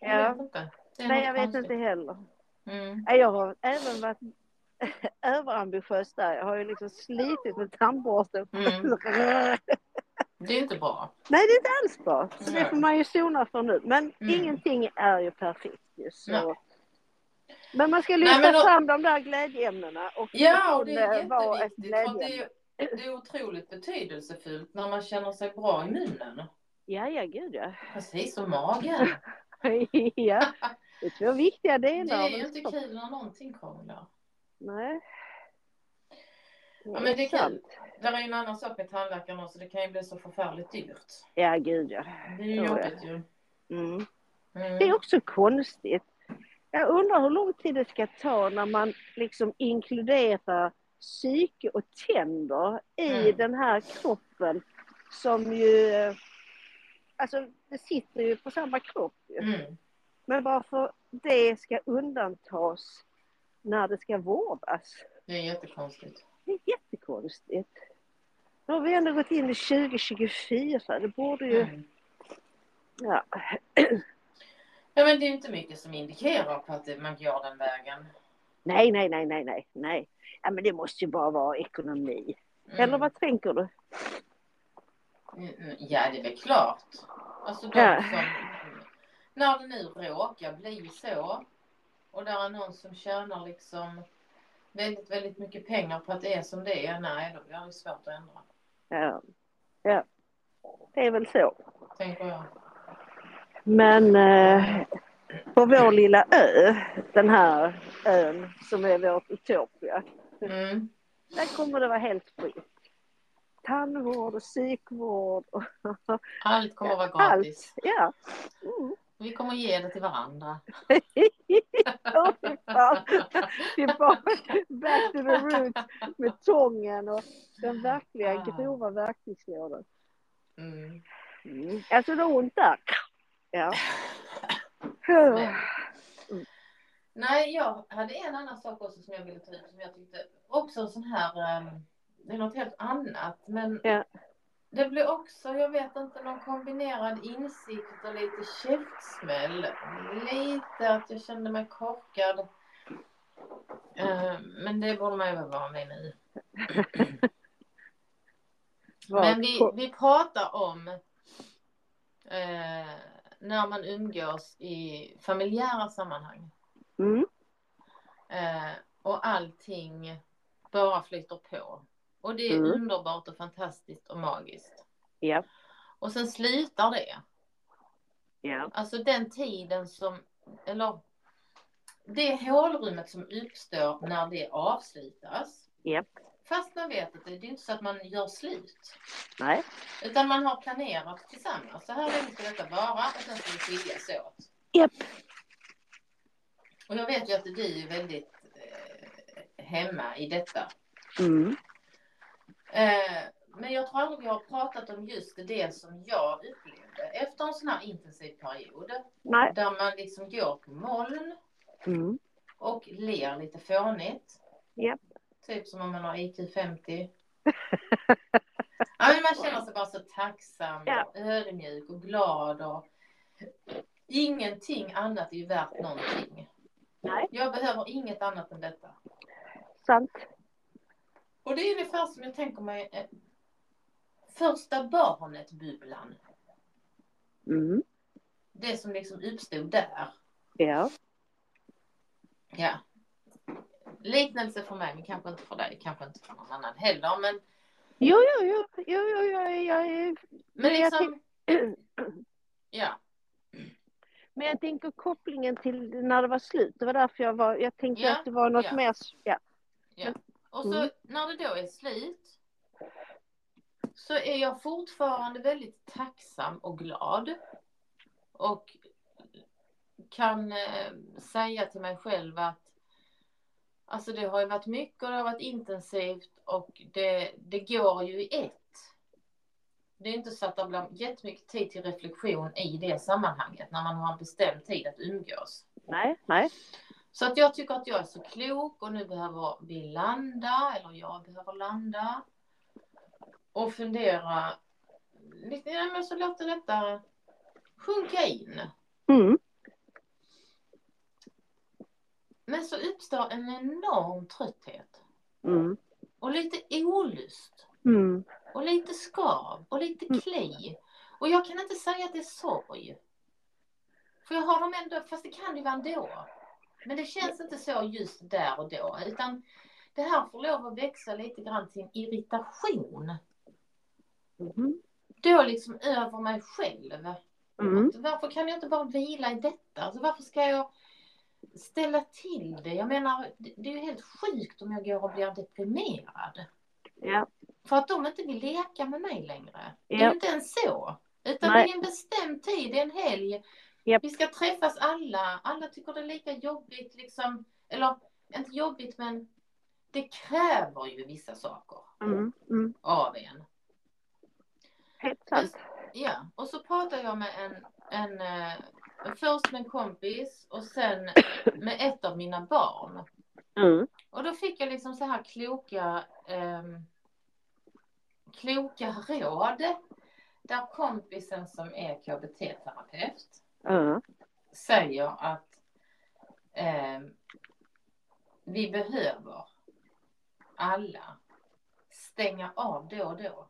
Speaker 2: Jag
Speaker 1: Ja.
Speaker 2: vet inte.
Speaker 1: Nej, jag vet
Speaker 2: konstigt.
Speaker 1: inte heller.
Speaker 2: Mm.
Speaker 1: Nej, Jag har även varit överambitiös där. Jag har ju liksom slitit med tandborsten.
Speaker 2: Mm. Det är inte bra.
Speaker 1: Nej, det är inte alls bra. Så det
Speaker 2: Nej.
Speaker 1: får man ju sona för nu. Men
Speaker 2: Mm.
Speaker 1: ingenting är ju perfekt ju. Så.
Speaker 2: Nej.
Speaker 1: Men man ska
Speaker 2: Nej,
Speaker 1: lyfta
Speaker 2: men då-
Speaker 1: fram de där glädjeämnena. Och
Speaker 2: Ja, och det är jätteviktigt. För det, är, det är otroligt betydelsefullt när man känner sig bra i munnen.
Speaker 1: Ja, ja, gud ja.
Speaker 2: Precis som magen.
Speaker 1: ja. Det är två viktiga
Speaker 2: Det
Speaker 1: delar
Speaker 2: är
Speaker 1: av
Speaker 2: ju inte kul när någonting krånglar.
Speaker 1: Nej.
Speaker 2: Ja, men det är kul. Det är ju en annan sak med tandläkaren också. Det kan ju bli så förfärligt dyrt.
Speaker 1: Ja, gud ja.
Speaker 2: Det är ju
Speaker 1: är det.
Speaker 2: jobbigt ju.
Speaker 1: Mm.
Speaker 2: Mm.
Speaker 1: Det är också konstigt. Jag undrar hur lång tid det ska ta när man liksom inkluderar psyke och tänder i
Speaker 2: Mm.
Speaker 1: den här kroppen som ju... eh, Alltså det sitter ju på samma kropp.
Speaker 2: Mm.
Speaker 1: Men varför det ska undantas när det ska vårdas?
Speaker 2: Det är jättekonstigt.
Speaker 1: Det är jättekonstigt. Nu har vi ändå gått in i 2024. Det borde ju...
Speaker 2: Mm.
Speaker 1: Ja.
Speaker 2: Ja, men det är inte mycket som indikerar på att man går den vägen.
Speaker 1: Nej, nej, nej, nej, nej, nej. Ja, men det måste ju bara vara ekonomi.
Speaker 2: Mm.
Speaker 1: Eller vad tänker du?
Speaker 2: Mm, mm, Ja, det är väl klart. Alltså de
Speaker 1: Ja.
Speaker 2: som, när det nu råkar bli så och där är någon som tjänar liksom väldigt, väldigt mycket pengar på att det är som det är, nej, då blir det svårt att ändra,
Speaker 1: Ja. ja. Det är väl så.
Speaker 2: tänker jag.
Speaker 1: Men eh, på vår lilla ö, den här ön som är vårt Utopia,
Speaker 2: Mm.
Speaker 1: där kommer det vara helt fritt. Tandvård och psykvård och
Speaker 2: Allt kommer att vara
Speaker 1: allt.
Speaker 2: gratis.
Speaker 1: Ja. Mm.
Speaker 2: Vi kommer att ge det till varandra.
Speaker 1: Det är bara back to the roots med tången och den verkliga
Speaker 2: Ah.
Speaker 1: grova verktygslådan.
Speaker 2: Mm.
Speaker 1: Mm. Alltså det ont där. Ja.
Speaker 2: Nej, jag hade en annan sak också som jag ville ta upp som jag tyckte också en sån här, um, det är något helt annat men
Speaker 1: Ja.
Speaker 2: det blev också, jag vet inte, någon kombinerad insikt och lite käftsmäll. Lite att jag kände mig korkad. Eh, men det borde man ju vara med nu. Men vi, vi pratar om eh, när man umgås i familjära sammanhang.
Speaker 1: Mm.
Speaker 2: Eh, och allting bara flyter på. Och det är
Speaker 1: Mm.
Speaker 2: underbart och fantastiskt och magiskt.
Speaker 1: Ja.
Speaker 2: Och sen slutar det.
Speaker 1: Ja.
Speaker 2: Alltså den tiden som, eller det hålrummet som uppstår när det avslutas.
Speaker 1: Ja.
Speaker 2: Fast man vet att det, det är inte så att man gör slut.
Speaker 1: Nej.
Speaker 2: Utan man har planerat tillsammans. Så här länge ska detta vara och sen ska vi skiljas åt.
Speaker 1: Japp.
Speaker 2: Och jag vet ju att du är väldigt eh, hemma i detta.
Speaker 1: Mm.
Speaker 2: Eh, men jag tror aldrig vi har pratat om just det som jag upplevde efter en sån här intensiv period.
Speaker 1: Nej.
Speaker 2: Där man liksom går på moln
Speaker 1: Mm.
Speaker 2: och ler lite fånigt.
Speaker 1: Japp.
Speaker 2: Typ som om man har IQ 50. ja, men man känner sig bara så tacksam
Speaker 1: Ja.
Speaker 2: och ödmjuk och glad. Och... Ingenting annat är ju värt någonting.
Speaker 1: Nej.
Speaker 2: Jag behöver inget annat än detta.
Speaker 1: Sant.
Speaker 2: Och det är ungefär som jag tänker mig eh, första barnet-bubblan.
Speaker 1: Mm.
Speaker 2: Det som liksom uppstod där.
Speaker 1: Ja.
Speaker 2: Ja. Liknelse för mig, men kanske inte för dig, kanske inte för någon annan heller. Men,
Speaker 1: Jo, jo, jo, jo, jo, jo, är
Speaker 2: men
Speaker 1: Men jag
Speaker 2: liksom, ja.
Speaker 1: Men jag tänker kopplingen till när det var slut. Det var därför jag var, jag tänkte
Speaker 2: Ja,
Speaker 1: att det var något
Speaker 2: ja.
Speaker 1: mer, ja.
Speaker 2: Och så
Speaker 1: Mm.
Speaker 2: när det då är slut så är jag fortfarande väldigt tacksam och glad. Och kan eh, säga till mig själv att alltså det har ju varit mycket och det har varit intensivt och det, det går ju i ett. Det är inte så att det blir jättemycket tid till reflektion i det sammanhanget när man har en bestämd tid att umgås.
Speaker 1: Nej, nej.
Speaker 2: Så att jag tycker att jag är så klok och nu behöver vi landa, eller jag behöver landa. Och fundera lite, ja, men så låter detta sjunka in.
Speaker 1: Mm.
Speaker 2: Men så uppstår en enorm trötthet.
Speaker 1: Mm.
Speaker 2: Och lite olust.
Speaker 1: Mm.
Speaker 2: Och lite skav. Och lite
Speaker 1: Mm.
Speaker 2: kli. Och jag kan inte säga att det är sorg. För jag har dem ändå, fast det kan ju vara ändå. Men det känns inte så just där och då. Utan det här får lov att växa lite grann till en irritation.
Speaker 1: Mm.
Speaker 2: Då liksom över mig själv.
Speaker 1: Mm.
Speaker 2: Varför kan jag inte bara vila i detta? Alltså varför ska jag ställa till det? Jag menar, det är ju helt sjukt om jag går och blir deprimerad.
Speaker 1: Ja.
Speaker 2: För att de inte vill leka med mig längre. Det är
Speaker 1: Ja.
Speaker 2: ju inte ens så. Utan
Speaker 1: Nej.
Speaker 2: det är en bestämd tid, det är en helg.
Speaker 1: Japp.
Speaker 2: Vi ska träffas alla. Alla tycker det är lika jobbigt liksom. Eller inte jobbigt men det kräver ju vissa saker
Speaker 1: Mm. Mm.
Speaker 2: av en.
Speaker 1: Helt sant.
Speaker 2: Ja, och så pratar jag med en, en eh, först med en kompis och sen med ett av mina barn.
Speaker 1: Mm.
Speaker 2: Och då fick jag liksom så här kloka, ehm, kloka råd. Där kompisen som är KBT-terapeut
Speaker 1: Mm.
Speaker 2: säger att ehm, vi behöver alla stänga av då och då.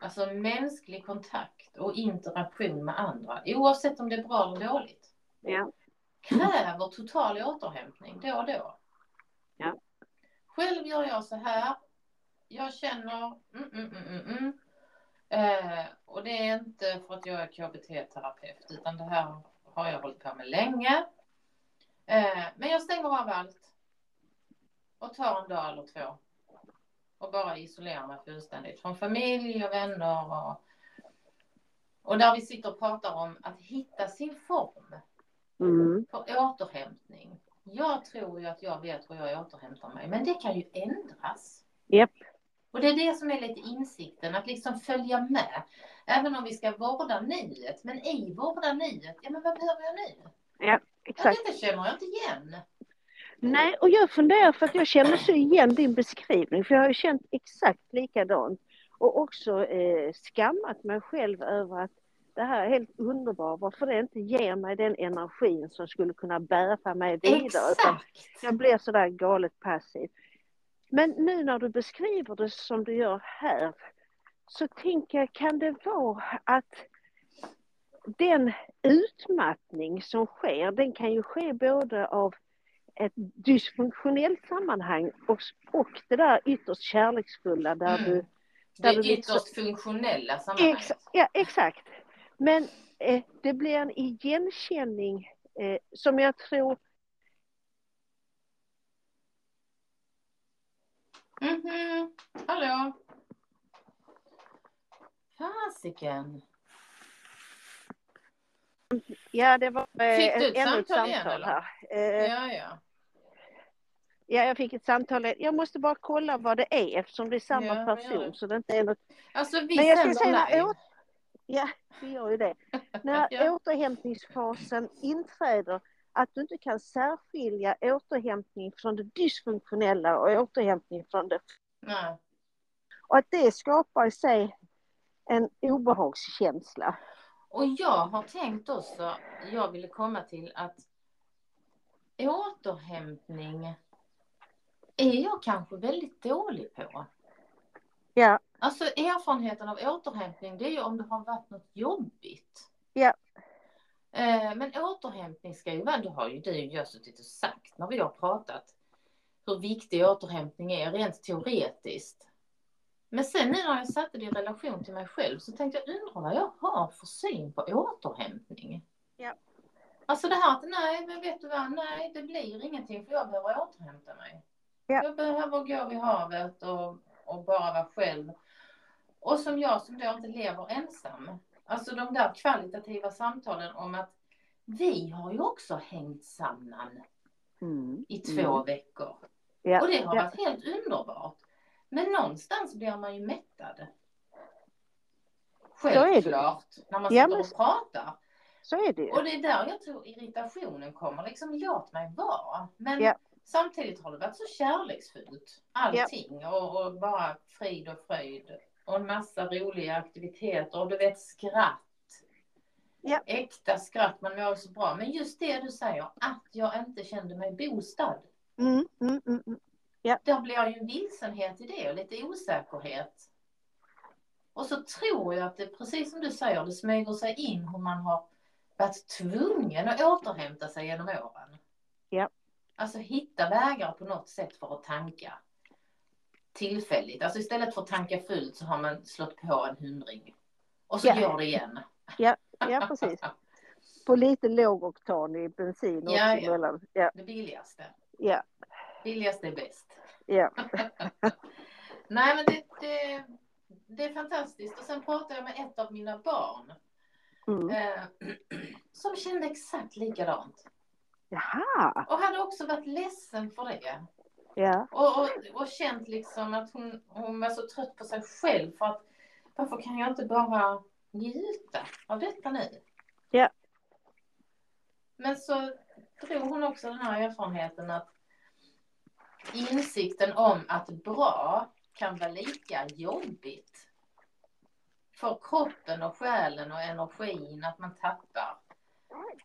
Speaker 2: Alltså mänsklig kontakt och interaktion med andra, oavsett om det är bra eller dåligt,
Speaker 1: Ja.
Speaker 2: kräver total återhämtning då och då.
Speaker 1: Ja.
Speaker 2: Själv gör jag så här. Jag känner mm, mm, mm, mm, mm. Eh, och det är inte för att jag är KBT-terapeut utan det här har jag hållit på med länge. Eh, men jag stänger av allt och tar en dag eller två och bara isolerar mig fullständigt från familj och vänner och, och där vi sitter och pratar om att hitta sin form
Speaker 1: Mm.
Speaker 2: för återhämtning. Jag tror ju att jag vet hur jag återhämtar mig, men det kan ju ändras.
Speaker 1: Japp.
Speaker 2: Och det är det som är lite insikten, att liksom följa med. Även om vi ska vårda nuet, men i vårda nuet, ja men vad behöver jag nu? Ja,
Speaker 1: Exakt.
Speaker 2: detta känner jag inte igen.
Speaker 1: Nej, och jag funderar för att jag känner så igen din beskrivning, för jag har ju känt exakt likadant. Och också eh, skammat mig själv över att det här är helt underbart, varför det inte ger mig den energin som skulle kunna bära mig vidare. Utan
Speaker 2: Exakt!
Speaker 1: jag blir sådär galet passiv. Men nu när du beskriver det som du gör här, så tänker jag, kan det vara att den utmattning som sker, den kan ju ske både av ett dysfunktionellt sammanhang och, och det där ytterst kärleksfulla där
Speaker 2: Mm.
Speaker 1: du...
Speaker 2: Det
Speaker 1: Där du liksom-
Speaker 2: ytterst funktionella sammanhanget.
Speaker 1: Ex, ja, exakt. Men eh, det blir en igenkänning eh, som jag tror...
Speaker 2: Mhm, hallå? Fasiken.
Speaker 1: Ja, det var eh,
Speaker 2: Fick du ett
Speaker 1: ännu ett
Speaker 2: samtal igen,
Speaker 1: här. Eh,
Speaker 2: Ja, ja.
Speaker 1: Ja, jag fick ett samtal. Jag måste bara kolla vad det är eftersom det är samma
Speaker 2: Ja,
Speaker 1: person.
Speaker 2: det.
Speaker 1: Så det inte är något...
Speaker 2: Alltså vi
Speaker 1: Men jag ska säga när
Speaker 2: live.
Speaker 1: åt... Ja, det gör ju det. När
Speaker 2: Ja.
Speaker 1: återhämtningsfasen inträder, att du inte kan särskilja återhämtning från det dysfunktionella och återhämtning från det...
Speaker 2: Nej.
Speaker 1: Och att det skapar i sig en obehagskänsla.
Speaker 2: Och jag har tänkt också, jag ville komma till att återhämtning är jag kanske väldigt dålig på.
Speaker 1: Ja,
Speaker 2: Alltså erfarenheten av återhämtning det är ju om det har varit något jobbigt.
Speaker 1: Ja.
Speaker 2: Eh, Men återhämtning ska ju vara, det har ju du och jag suttit och sagt när vi har pratat hur viktig återhämtning är rent teoretiskt. Men sen nu när jag satte det i relation till mig själv så tänkte jag undra vad jag har för syn på återhämtning.
Speaker 1: Ja.
Speaker 2: Alltså det här att nej, men vet du vad, nej det blir ingenting för jag behöver återhämta mig.
Speaker 1: Ja.
Speaker 2: Jag behöver gå vid havet och, och bara vara själv. Och som jag som då inte lever ensam. Alltså de där kvalitativa samtalen om att vi har ju också hängt samman
Speaker 1: mm.
Speaker 2: i två veckor.
Speaker 1: ja.
Speaker 2: Och det har
Speaker 1: ja.
Speaker 2: varit helt underbart. Men någonstans blir man ju mättad. Självklart. När man
Speaker 1: Ja,
Speaker 2: sitter
Speaker 1: men-
Speaker 2: och pratar.
Speaker 1: Så är det.
Speaker 2: Och det är där jag tror irritationen kommer. Liksom låt mig vara. Men
Speaker 1: Ja.
Speaker 2: samtidigt har det varit så kärleksfullt. Allting. Och, och bara frid och fröjd. Och en massa roliga aktiviteter. Och du vet skratt.
Speaker 1: Ja.
Speaker 2: Äkta skratt. Man mår så bra. Men just det du säger. Att jag inte kände mig bostad.
Speaker 1: Mm, mm, mm, mm.
Speaker 2: Där blir ju en vilsenhet i det och lite osäkerhet. Och så tror jag att det, precis som du säger, det smyger sig in hur man har varit tvungen att återhämta sig genom åren.
Speaker 1: Ja.
Speaker 2: Alltså hitta vägar på något sätt för att tanka. Tillfälligt. Alltså istället för att tanka fullt så har man slått på en hundring. Och så
Speaker 1: Ja.
Speaker 2: gör det igen.
Speaker 1: Ja, precis. På lite lågoktanig bensin också.
Speaker 2: Ja, ja.
Speaker 1: Mellan. Ja,
Speaker 2: Det billigaste.
Speaker 1: ja,
Speaker 2: Billigaste är bäst.
Speaker 1: ja.
Speaker 2: Nej, men det, det, det är fantastiskt. Och sen pratade jag med ett av mina barn
Speaker 1: Mm.
Speaker 2: eh, som kände exakt likadant.
Speaker 1: Jaha,
Speaker 2: Och hade också varit ledsen för det.
Speaker 1: Ja.
Speaker 2: Och, och, och känt liksom att hon, hon var så trött på sig själv för att varför kan jag inte bara njuta av detta nu?
Speaker 1: Ja.
Speaker 2: Men så drog hon också den här erfarenheten att insikten om att bra kan vara lika jobbigt för kroppen och själen och energin att man tappar.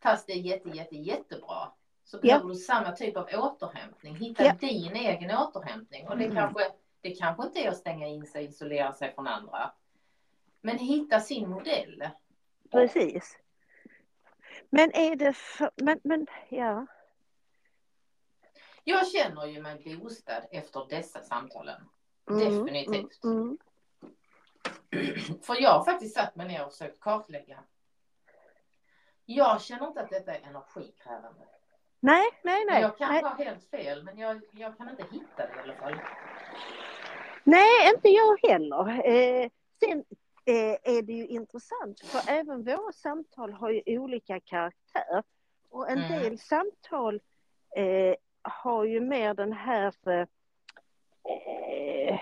Speaker 2: Fast det är jätte, jätte, jättebra. Så
Speaker 1: Ja.
Speaker 2: behöver du samma typ av återhämtning. Hitta
Speaker 1: Ja.
Speaker 2: din egen återhämtning. Och det
Speaker 1: Mm.
Speaker 2: kanske Det kanske inte är att stänga in sig, isolera sig från andra. Men hitta sin modell.
Speaker 1: Precis. Men är det för, men, men ja.
Speaker 2: Jag känner ju mig boostad efter dessa samtalen.
Speaker 1: Mm,
Speaker 2: Definitivt.
Speaker 1: Mm, mm.
Speaker 2: För jag har faktiskt satt mig ner och försökt kartlägga. Jag känner inte att detta är energikrävande.
Speaker 1: Nej, nej, nej.
Speaker 2: jag kan
Speaker 1: nej.
Speaker 2: ha helt fel, men jag, jag kan inte hitta det i alla fall.
Speaker 1: Nej, inte jag heller. Eh, sen eh, är det ju intressant för även våra samtal har ju olika karaktär. Och en
Speaker 2: Mm.
Speaker 1: del samtal eh, har ju mer den här eh,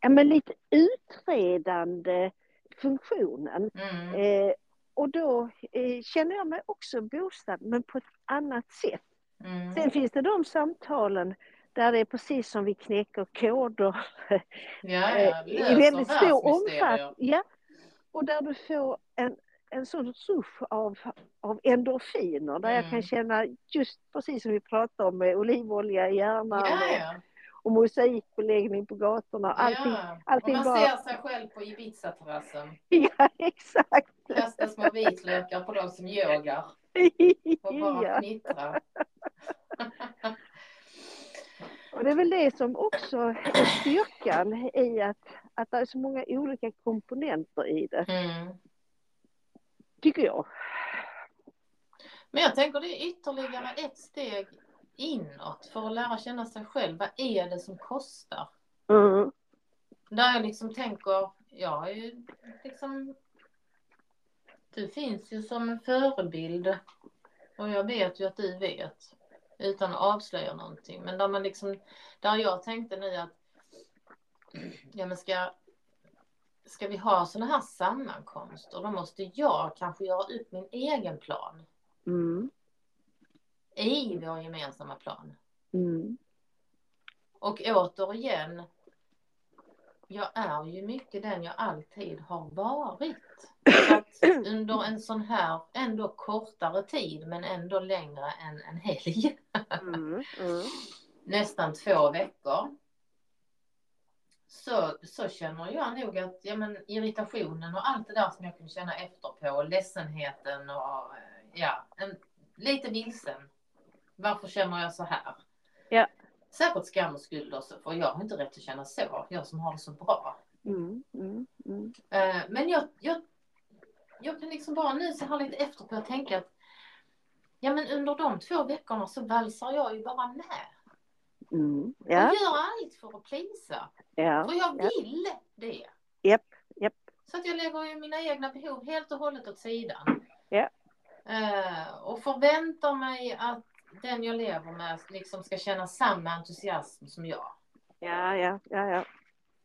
Speaker 1: ja, men lite utredande funktionen.
Speaker 2: Mm.
Speaker 1: Eh, och då eh, känner jag mig också boostad men på ett annat sätt.
Speaker 2: Mm.
Speaker 1: Sen finns det de samtalen där det är precis som vi knäcker koder
Speaker 2: Ja,
Speaker 1: eh,
Speaker 2: ja.
Speaker 1: i
Speaker 2: Löser
Speaker 1: väldigt stor omfattning. Ja. Och där du får en, en sån rush av, av endorfiner där jag
Speaker 2: Mm.
Speaker 1: kan känna just precis som vi pratade om med olivolja i hjärnan
Speaker 2: Ja,
Speaker 1: och,
Speaker 2: ja.
Speaker 1: mosaikbeläggning på gatorna. Allting,
Speaker 2: ja.
Speaker 1: allting
Speaker 2: man
Speaker 1: bara-
Speaker 2: ser sig själv på Ibiza-terrassen.
Speaker 1: ja exakt.
Speaker 2: Kasta små vitlökar på de som yogar och bara
Speaker 1: ja.
Speaker 2: fnittrar.
Speaker 1: Och det är väl det som också är styrkan i att, att det är så många olika komponenter i det,
Speaker 2: Mm.
Speaker 1: tycker jag.
Speaker 2: Men jag tänker det är ytterligare ett steg inåt för att lära känna sig själv. Vad är det som kostar?
Speaker 1: Mm.
Speaker 2: Där jag liksom tänker, jag är ju liksom Du finns ju som en förebild och jag vet ju att du vet utan att avslöja någonting. Men där man liksom, där jag tänkte nu att ja men ska, ska vi ha sådana här sammankomster då måste jag kanske göra upp min egen plan
Speaker 1: Mm.
Speaker 2: I vår gemensamma plan.
Speaker 1: Mm.
Speaker 2: Och återigen, jag är ju mycket den jag alltid har varit. Att under en sån här ändå kortare tid men ändå längre än en helg,
Speaker 1: Mm. Mm.
Speaker 2: nästan två veckor. Så, så känner jag nog att ja, men, irritationen och allt det där som jag kunde känna efterpå, och ledsenheten och ja, en, lite vilsen. Varför känner jag så här?
Speaker 1: Ja.
Speaker 2: Säkert skam och skuld också, för jag har inte rätt att känna så, jag som har det så bra.
Speaker 1: Mm. Mm. Mm.
Speaker 2: Eh, Men jag, jag, jag kan liksom bara nu så här lite efter på att tänka att ja men under de två veckorna så valsar jag ju bara med.
Speaker 1: Mm.
Speaker 2: Och
Speaker 1: Ja,
Speaker 2: gör allt för att plisa.
Speaker 1: ja,
Speaker 2: För jag
Speaker 1: ja.
Speaker 2: vill det.
Speaker 1: Japp, japp.
Speaker 2: Så att jag lägger ju mina egna behov helt och hållet åt sidan.
Speaker 1: Ja.
Speaker 2: Eh, och förväntar mig att den jag lever med liksom ska känna samma entusiasm som jag.
Speaker 1: ja, ja, ja, ja.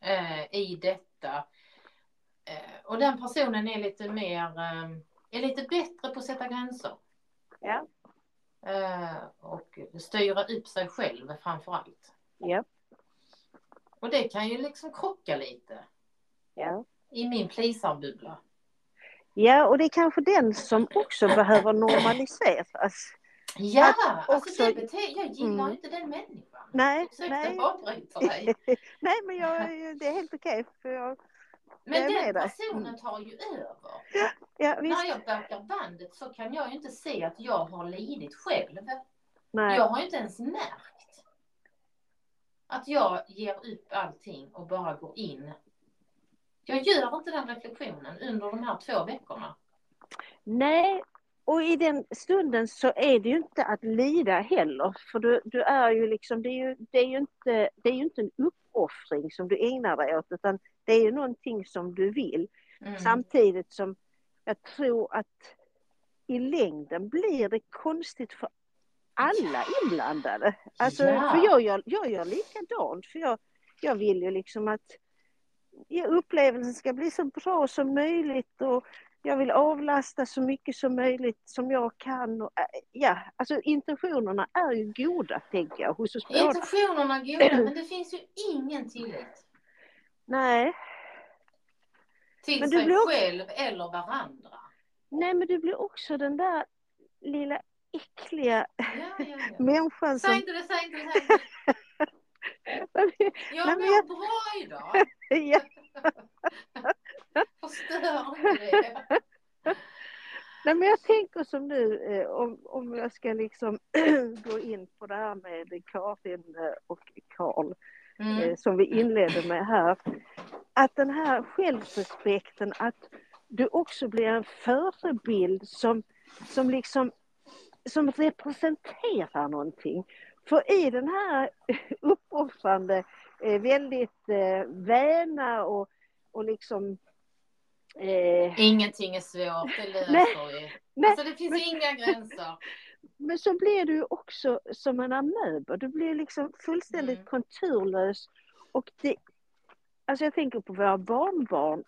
Speaker 2: eh, i detta. Eh, och den personen är lite mer, eh, är lite bättre på att sätta gränser.
Speaker 1: Ja.
Speaker 2: Eh, och styra upp sig själv framför allt.
Speaker 1: Ja,
Speaker 2: Och det kan ju liksom krocka lite
Speaker 1: ja.
Speaker 2: i min plisarbubbla.
Speaker 1: Ja, och det är kanske den som också behöver normaliseras.
Speaker 2: Ja,
Speaker 1: Att
Speaker 2: alltså
Speaker 1: också-
Speaker 2: det jag gillar
Speaker 1: Mm.
Speaker 2: inte den människan.
Speaker 1: Nej,
Speaker 2: Ursäkta
Speaker 1: nej.
Speaker 2: avbryter dig.
Speaker 1: Nej, men jag, det är helt okej. för jag,
Speaker 2: Men
Speaker 1: Jag
Speaker 2: den personen tar ju över.
Speaker 1: ja, visst.
Speaker 2: När jag backar bandet så kan jag ju inte se att jag har lidit själv.
Speaker 1: Nej.
Speaker 2: Jag har ju inte ens märkt att jag ger upp allting och bara går in. Jag gör inte den reflektionen under de här två veckorna.
Speaker 1: Nej, och i den stunden så är det ju inte att lida heller. För du, du är ju liksom, det är ju, det är ju inte, det är ju inte en uppoffring som du ägnar dig åt utan det är ju någonting som du vill.
Speaker 2: Mm.
Speaker 1: Samtidigt som jag tror att i längden blir det konstigt för alla inblandade. Alltså,
Speaker 2: Ja.
Speaker 1: för jag gör, jag gör likadant. För jag, jag vill ju liksom att ja, upplevelsen ska bli så bra som möjligt och jag vill avlasta så mycket som möjligt som jag kan. Och, äh, ja, alltså intentionerna är ju goda, tänker jag, hos oss.
Speaker 2: Intentionerna är goda men det finns ju ingen tillit
Speaker 1: Nej,
Speaker 2: till
Speaker 1: Men
Speaker 2: sig
Speaker 1: blir
Speaker 2: själv eller varandra.
Speaker 1: nej, men du blir också den där lilla äckliga
Speaker 2: Ja, ja, ja.
Speaker 1: människan
Speaker 2: Säg
Speaker 1: som...
Speaker 2: inte det, säg inte det, säg inte det. Jag mår bra idag.
Speaker 1: ja.
Speaker 2: Förstör inte det.
Speaker 1: Nej, men jag tänker som nu, eh, om, om jag ska liksom gå in på det här med Karin och Karl,
Speaker 2: Mm.
Speaker 1: eh, som vi inledde med här. Att den här självrespekten, att du också blir en förebild som, som liksom som representerar någonting. För i den här uppoffrande, eh, väldigt väna och, och liksom eh,
Speaker 2: Ingenting är svårt, det löser vi.
Speaker 1: nej,
Speaker 2: Alltså det finns
Speaker 1: men-
Speaker 2: inga gränser.
Speaker 1: Men så blir du också som en amöba. Du blir liksom fullständigt
Speaker 2: Mm.
Speaker 1: konturlös. Och det, alltså jag tänker på våra barnbarn.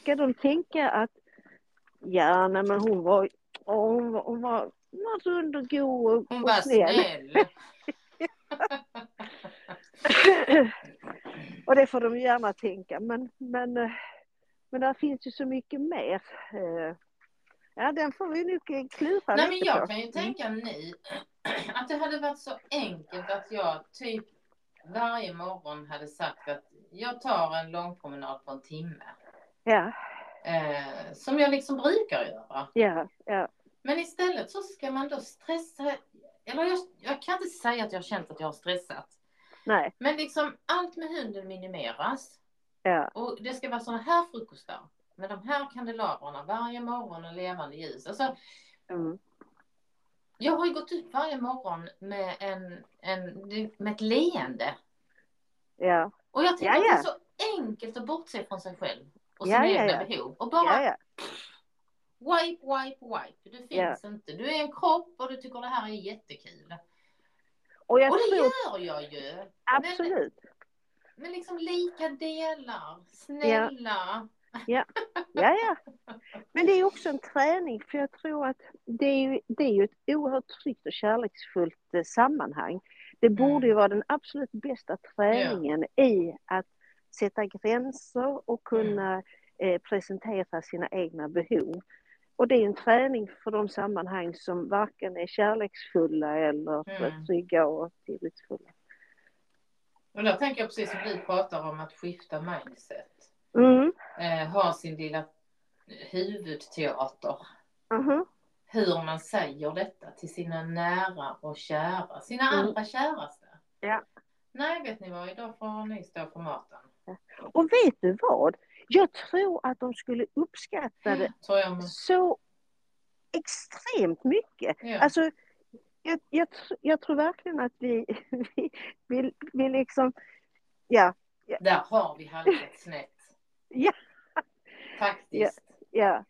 Speaker 1: Ska de tänka att ja, nej men hon var, hon var, hon var, hon var rund och god och,
Speaker 2: Hon
Speaker 1: och
Speaker 2: var
Speaker 1: snäll.
Speaker 2: snäll.
Speaker 1: och det får de gärna tänka. Men, men, eh, men där finns ju så mycket mer. Eh, Ja, den får vi nog klura
Speaker 2: Nej men jag
Speaker 1: på.
Speaker 2: kan ju tänka nu att det hade varit så enkelt att jag typ varje morgon hade sagt att jag tar en långpromenad på en timme.
Speaker 1: Ja,
Speaker 2: Eh, som jag liksom brukar göra.
Speaker 1: ja, ja.
Speaker 2: Men istället så ska man då stressa. Eller jag, jag kan inte säga att jag har känt att jag har stressat.
Speaker 1: Nej,
Speaker 2: Men liksom allt med hunden minimeras.
Speaker 1: Ja,
Speaker 2: Och det ska vara sådana här frukostar. Med de här kandelabrarna varje morgon och levande ljus. Alltså,
Speaker 1: mm,
Speaker 2: jag har ju gått upp varje morgon med, en, en, med ett leende.
Speaker 1: ja,
Speaker 2: Och jag tänker
Speaker 1: Ja,
Speaker 2: att det
Speaker 1: ja.
Speaker 2: är så enkelt att bortse från sig själv. Och
Speaker 1: Ja,
Speaker 2: sina
Speaker 1: ja,
Speaker 2: egna
Speaker 1: ja.
Speaker 2: behov. Och bara
Speaker 1: ja, ja.
Speaker 2: wipe, wipe, wipe. Du finns
Speaker 1: Ja.
Speaker 2: inte. Du är en kropp och du tycker det här är jättekul.
Speaker 1: Och jag
Speaker 2: och det
Speaker 1: tror
Speaker 2: gör jag ju.
Speaker 1: absolut.
Speaker 2: Men liksom lika delar. Snälla.
Speaker 1: Ja, ja. Men det är också en träning för jag tror att det är ju, det är ju ett oerhört tryggt och kärleksfullt eh, sammanhang. Det borde ju
Speaker 2: Mm.
Speaker 1: vara den absolut bästa träningen i att sätta gränser och kunna eh, presentera sina egna behov. Och det är en träning för de sammanhang som varken är kärleksfulla eller
Speaker 2: Mm.
Speaker 1: trygga och tillitsfulla.
Speaker 2: Och där tänker jag precis som du pratar om att skifta mindset.
Speaker 1: Mm.
Speaker 2: Eh, ha sin lilla huvudteater.
Speaker 1: mhm.
Speaker 2: Hur man säger detta till sina nära och kära. Sina
Speaker 1: Mm.
Speaker 2: allra käraste.
Speaker 1: Ja.
Speaker 2: Nej, vet ni vad? Idag får ni stå för maten.
Speaker 1: Och vet du vad? Jag tror att de skulle uppskatta det så extremt mycket.
Speaker 2: Ja.
Speaker 1: Alltså, jag, jag, jag tror verkligen att vi, vi, vi, vi liksom, ja,
Speaker 2: Där har vi halkat snett.
Speaker 1: Ja.
Speaker 2: Faktiskt.
Speaker 1: ja,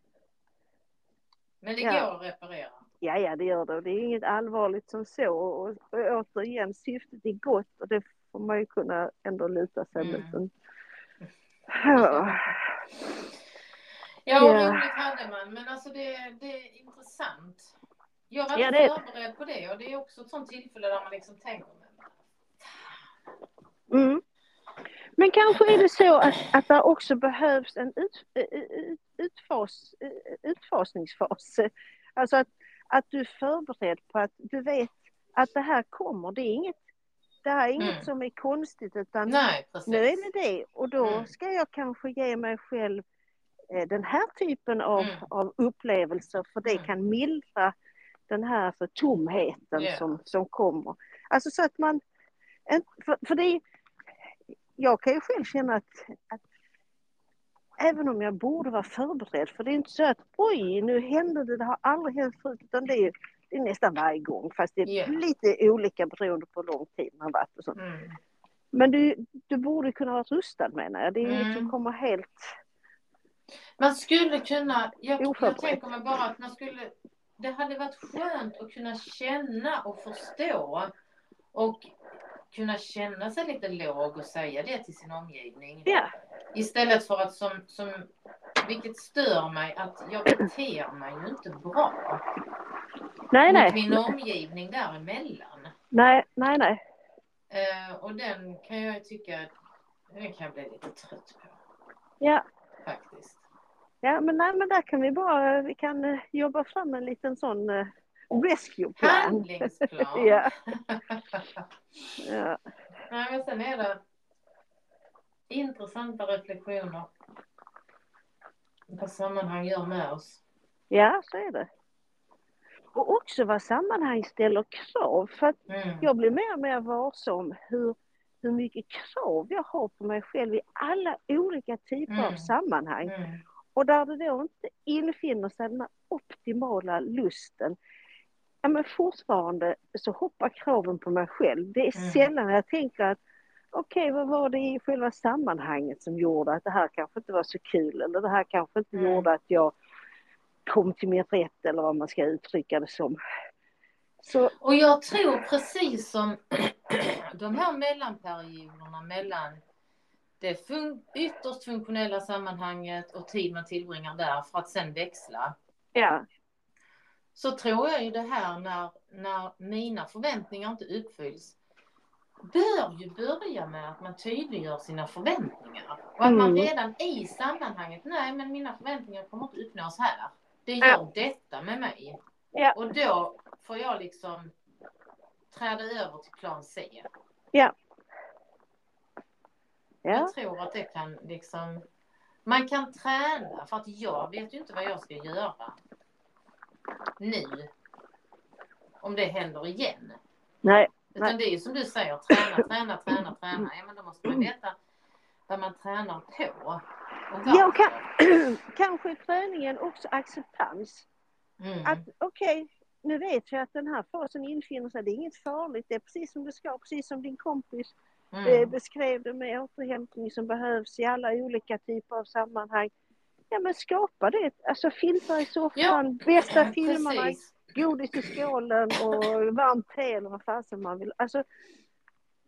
Speaker 2: Men det
Speaker 1: Ja.
Speaker 2: går att reparera.
Speaker 1: ja, ja det gör det. Och Det är inget allvarligt som så. Och, och återigen, syftet är gott och det får man ju kunna ändå luta sig
Speaker 2: Mm.
Speaker 1: mot. Ja.
Speaker 2: Ja,
Speaker 1: Ja.
Speaker 2: roligt hade man. Men alltså det, det är intressant. Jag var
Speaker 1: Ja,
Speaker 2: inte
Speaker 1: det-
Speaker 2: förberedd på det. Och det är också ett sånt tillfälle där man liksom tänker. Men,
Speaker 1: Mm. Men kanske är det så att, att det också behövs en ut, ut, utfas, utfasningsfas. Alltså att, att du är förberedd på att du vet att det här kommer. Det är inget, det här är inget
Speaker 2: Mm.
Speaker 1: som är konstigt utan
Speaker 2: nej,
Speaker 1: nu är det det och då
Speaker 2: Mm.
Speaker 1: ska jag kanske ge mig själv eh, den här typen av,
Speaker 2: Mm.
Speaker 1: av upplevelser för det
Speaker 2: Mm.
Speaker 1: kan mildra den här för tomheten
Speaker 2: Ja.
Speaker 1: som, som kommer. Alltså så att man, för, för det är, jag kan ju själv känna att, att även om jag borde vara förberedd, för det är inte så att oj, nu hände det, det har aldrig hänt förut, utan det är, det är nästan varje gång, fast det är
Speaker 2: Ja.
Speaker 1: lite olika beroende på hur lång tid man varit och sånt.
Speaker 2: Mm.
Speaker 1: Men du, du borde kunna vara rustad menar jag. Det är inget
Speaker 2: Mm.
Speaker 1: som kommer helt...
Speaker 2: Man skulle kunna, jag, jag tänker mig bara att man skulle, det hade varit skönt att kunna känna och förstå och kunna känna sig lite låg och säga det till sin omgivning.
Speaker 1: Ja,
Speaker 2: Istället för att som, som vilket stör mig, att jag beter mig ju inte bra
Speaker 1: nej,
Speaker 2: mot
Speaker 1: nej.
Speaker 2: min omgivning däremellan.
Speaker 1: Nej, nej, nej.
Speaker 2: Eh, och den kan jag tycka, den kan jag bli lite trött på
Speaker 1: Ja,
Speaker 2: faktiskt.
Speaker 1: Ja men, nej, men där kan vi bara vi kan eh, jobba fram en liten sån uh, rescue plan.
Speaker 2: Handlingsplan.
Speaker 1: Ja. Ja.
Speaker 2: Nej, men sen är det, intressanta reflektioner. Vad sammanhang gör med oss.
Speaker 1: Ja, så är det. Och också vad sammanhang ställer krav. För att
Speaker 2: Mm.
Speaker 1: jag blir mer och mer varse om hur, hur mycket krav jag har på mig själv i alla olika typer av
Speaker 2: Mm.
Speaker 1: sammanhang.
Speaker 2: Mm.
Speaker 1: Och där det då inte infinner sig den optimala lusten. Ja, men fortfarande så hoppar kraven på mig själv. Det är
Speaker 2: Mm.
Speaker 1: sällan jag tänker att okej, vad var det i själva sammanhanget som gjorde att det här kanske inte var så kul eller det här kanske inte
Speaker 2: Mm.
Speaker 1: gjorde att jag kom till min rätt eller vad man ska uttrycka det som. Så
Speaker 2: Och jag tror precis som de här mellanperioderna mellan det fun ytterst funktionella sammanhanget och tid man tillbringar där för att sen växla.
Speaker 1: ja,
Speaker 2: Så tror jag ju det här när, när mina förväntningar inte uppfylls bör ju börja med att man tydliggör sina förväntningar. Och att man
Speaker 1: Mm.
Speaker 2: redan i sammanhanget, nej men mina förväntningar kommer inte uppnås här. Det gör
Speaker 1: Ja.
Speaker 2: detta med mig.
Speaker 1: Ja.
Speaker 2: Och då får jag liksom träda över till plan C.
Speaker 1: ja.
Speaker 2: Jag tror att det kan liksom man kan träna för att jag vet ju inte vad jag ska göra nu. Om det händer igen.
Speaker 1: Nej,
Speaker 2: Utan
Speaker 1: Nej.
Speaker 2: det är ju som du säger, träna, träna, träna, träna. Ja men då måste man veta vad man tränar på.
Speaker 1: Ja, och
Speaker 2: varför.
Speaker 1: kanske träningen också acceptans.
Speaker 2: Mm.
Speaker 1: Att okej, nu vet jag att den här fasen infinner sig. Det är inget farligt. Det är precis som det ska, precis som din kompis
Speaker 2: Mm.
Speaker 1: beskrev det med återhämtning som behövs i alla olika typer av sammanhang. Ja men skapa det. Alltså filtar i soffan, bästa filmerna,
Speaker 2: Precis.
Speaker 1: godis i skålen och varmt te eller vad fasen man vill. Alltså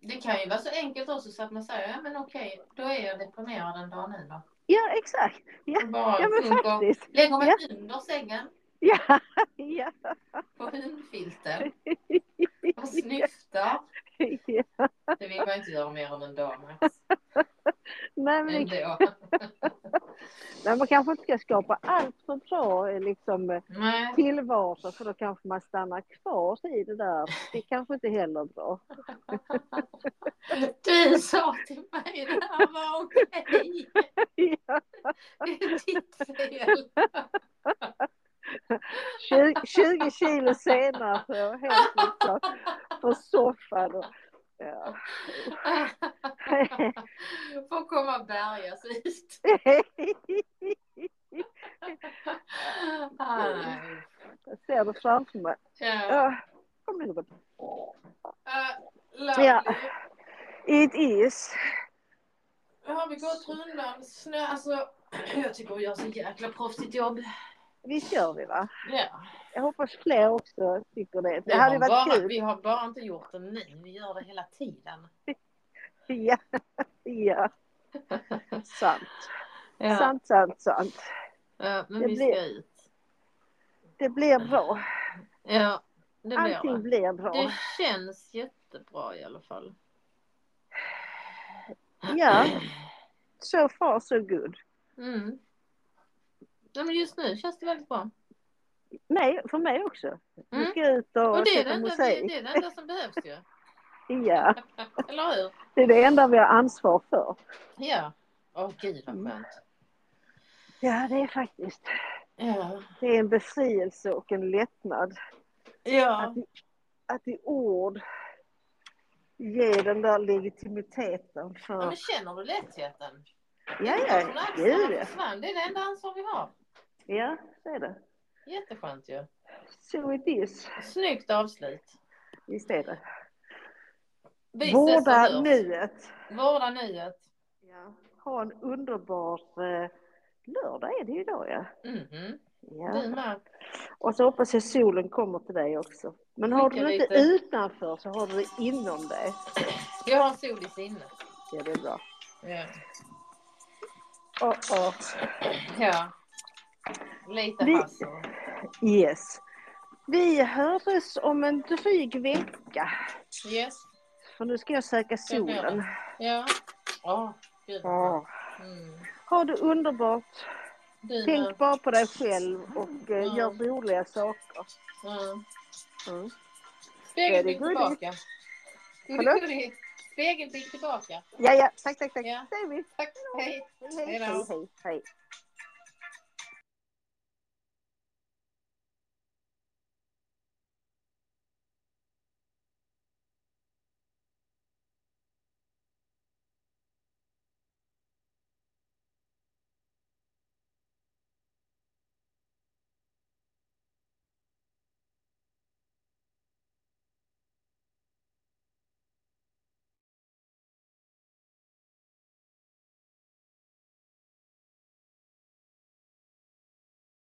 Speaker 2: Det kan ju vara så enkelt också så att man säger, ja men okej, då är jag deprimerad en dag nu då.
Speaker 1: ja exakt. Ja,
Speaker 2: bara
Speaker 1: ja men faktiskt.
Speaker 2: lägger mig
Speaker 1: Ja.
Speaker 2: under sängen
Speaker 1: Ja, ja,
Speaker 2: på hundfilten och snyftar.
Speaker 1: ja.
Speaker 2: Det vill man inte göra mer än en dag Max.
Speaker 1: Nej, men,
Speaker 2: Ändå.
Speaker 1: nej, man kanske inte ska skapa allt för bra liksom,
Speaker 2: Nej.
Speaker 1: tillvaro för då kanske man stannar kvar i det där. Det är kanske inte heller bra.
Speaker 2: Du sa till mig det här var okej.
Speaker 1: Ja,
Speaker 2: Det är ditt fel.
Speaker 1: 20, 20 kilo senare så jag helt liksom på soffan. Och, ja.
Speaker 2: Får komma och bärgas ut.
Speaker 1: Jag ser det framför mig.
Speaker 2: Ja.
Speaker 1: Kom nu. Robert.
Speaker 2: Uh.
Speaker 1: Ja. It is.
Speaker 2: Nu har vi gått rundan snö. Alltså, jag tycker vi gör så jäkla proffsigt jobb.
Speaker 1: Visst gör vi va?
Speaker 2: Ja.
Speaker 1: Jag hoppas fler också tycker det. Det
Speaker 2: Vi
Speaker 1: hade varit
Speaker 2: bara,
Speaker 1: kul.
Speaker 2: vi har bara inte gjort det nu. Vi gör det hela tiden.
Speaker 1: Ja, ja. Sant.
Speaker 2: Ja.
Speaker 1: Sant, sant, sant.
Speaker 2: Ja, men
Speaker 1: Det
Speaker 2: vi
Speaker 1: blir-
Speaker 2: ska ut.
Speaker 1: Det blir bra.
Speaker 2: Ja, det blir
Speaker 1: Allting
Speaker 2: det.
Speaker 1: blir bra.
Speaker 2: Det känns jättebra i alla fall.
Speaker 1: Ja, so far so good.
Speaker 2: Mm. Ja, men just nu känns det väldigt bra.
Speaker 1: Nej, för mig också.
Speaker 2: Mm.
Speaker 1: ska ut och,
Speaker 2: Och det är, det, enda, det, det är det enda som behövs ju.
Speaker 1: Ja,
Speaker 2: Eller hur?
Speaker 1: det är det enda vi har ansvar för.
Speaker 2: Ja. Åh gud vad
Speaker 1: Mm.
Speaker 2: skönt.
Speaker 1: Ja, det är faktiskt.
Speaker 2: Ja.
Speaker 1: Det är en befrielse och en lättnad.
Speaker 2: Ja.
Speaker 1: Att, att i ord ge den där legitimiteten
Speaker 2: ja.
Speaker 1: för...
Speaker 2: Men känner du lättheten?
Speaker 1: Ja, ja, gud ja.
Speaker 2: Det är det enda ansvar vi har.
Speaker 1: Ja, så är det.
Speaker 2: Jätteskönt ju.
Speaker 1: So it is.
Speaker 2: Snyggt avslut.
Speaker 1: Visst är det.
Speaker 2: Vi
Speaker 1: Vårda nuet.
Speaker 2: Vårda nuet.
Speaker 1: Ja. Ha en underbar eh, lördag är det ju idag ja.
Speaker 2: Mhm. Du
Speaker 1: ja.
Speaker 2: med.
Speaker 1: Och så hoppas jag solen kommer till dig också. Men har du det inte utanför så har du det inom dig.
Speaker 2: Jag har sol i sinnet.
Speaker 1: Ja, det är bra.
Speaker 2: Ja.
Speaker 1: Oh, oh.
Speaker 2: ja. Lite
Speaker 1: Vi-. Yes. Vi hörs om en dryg vecka.
Speaker 2: Yes.
Speaker 1: För nu ska jag söka solen.
Speaker 2: Ja. Åh, gud bra. Mm.
Speaker 1: Ha det underbart.
Speaker 2: Du
Speaker 1: Tänk bara på dig själv och eh,
Speaker 2: Ja.
Speaker 1: gör roliga saker. Mm. Very good.
Speaker 2: tillbaka. Goody. spegelbild tillbaka.
Speaker 1: Ja, ja, tack, tack, tack.
Speaker 2: Ja.
Speaker 1: Det är vi.
Speaker 2: Tack, hej.
Speaker 1: Hej, hej, hej, hej.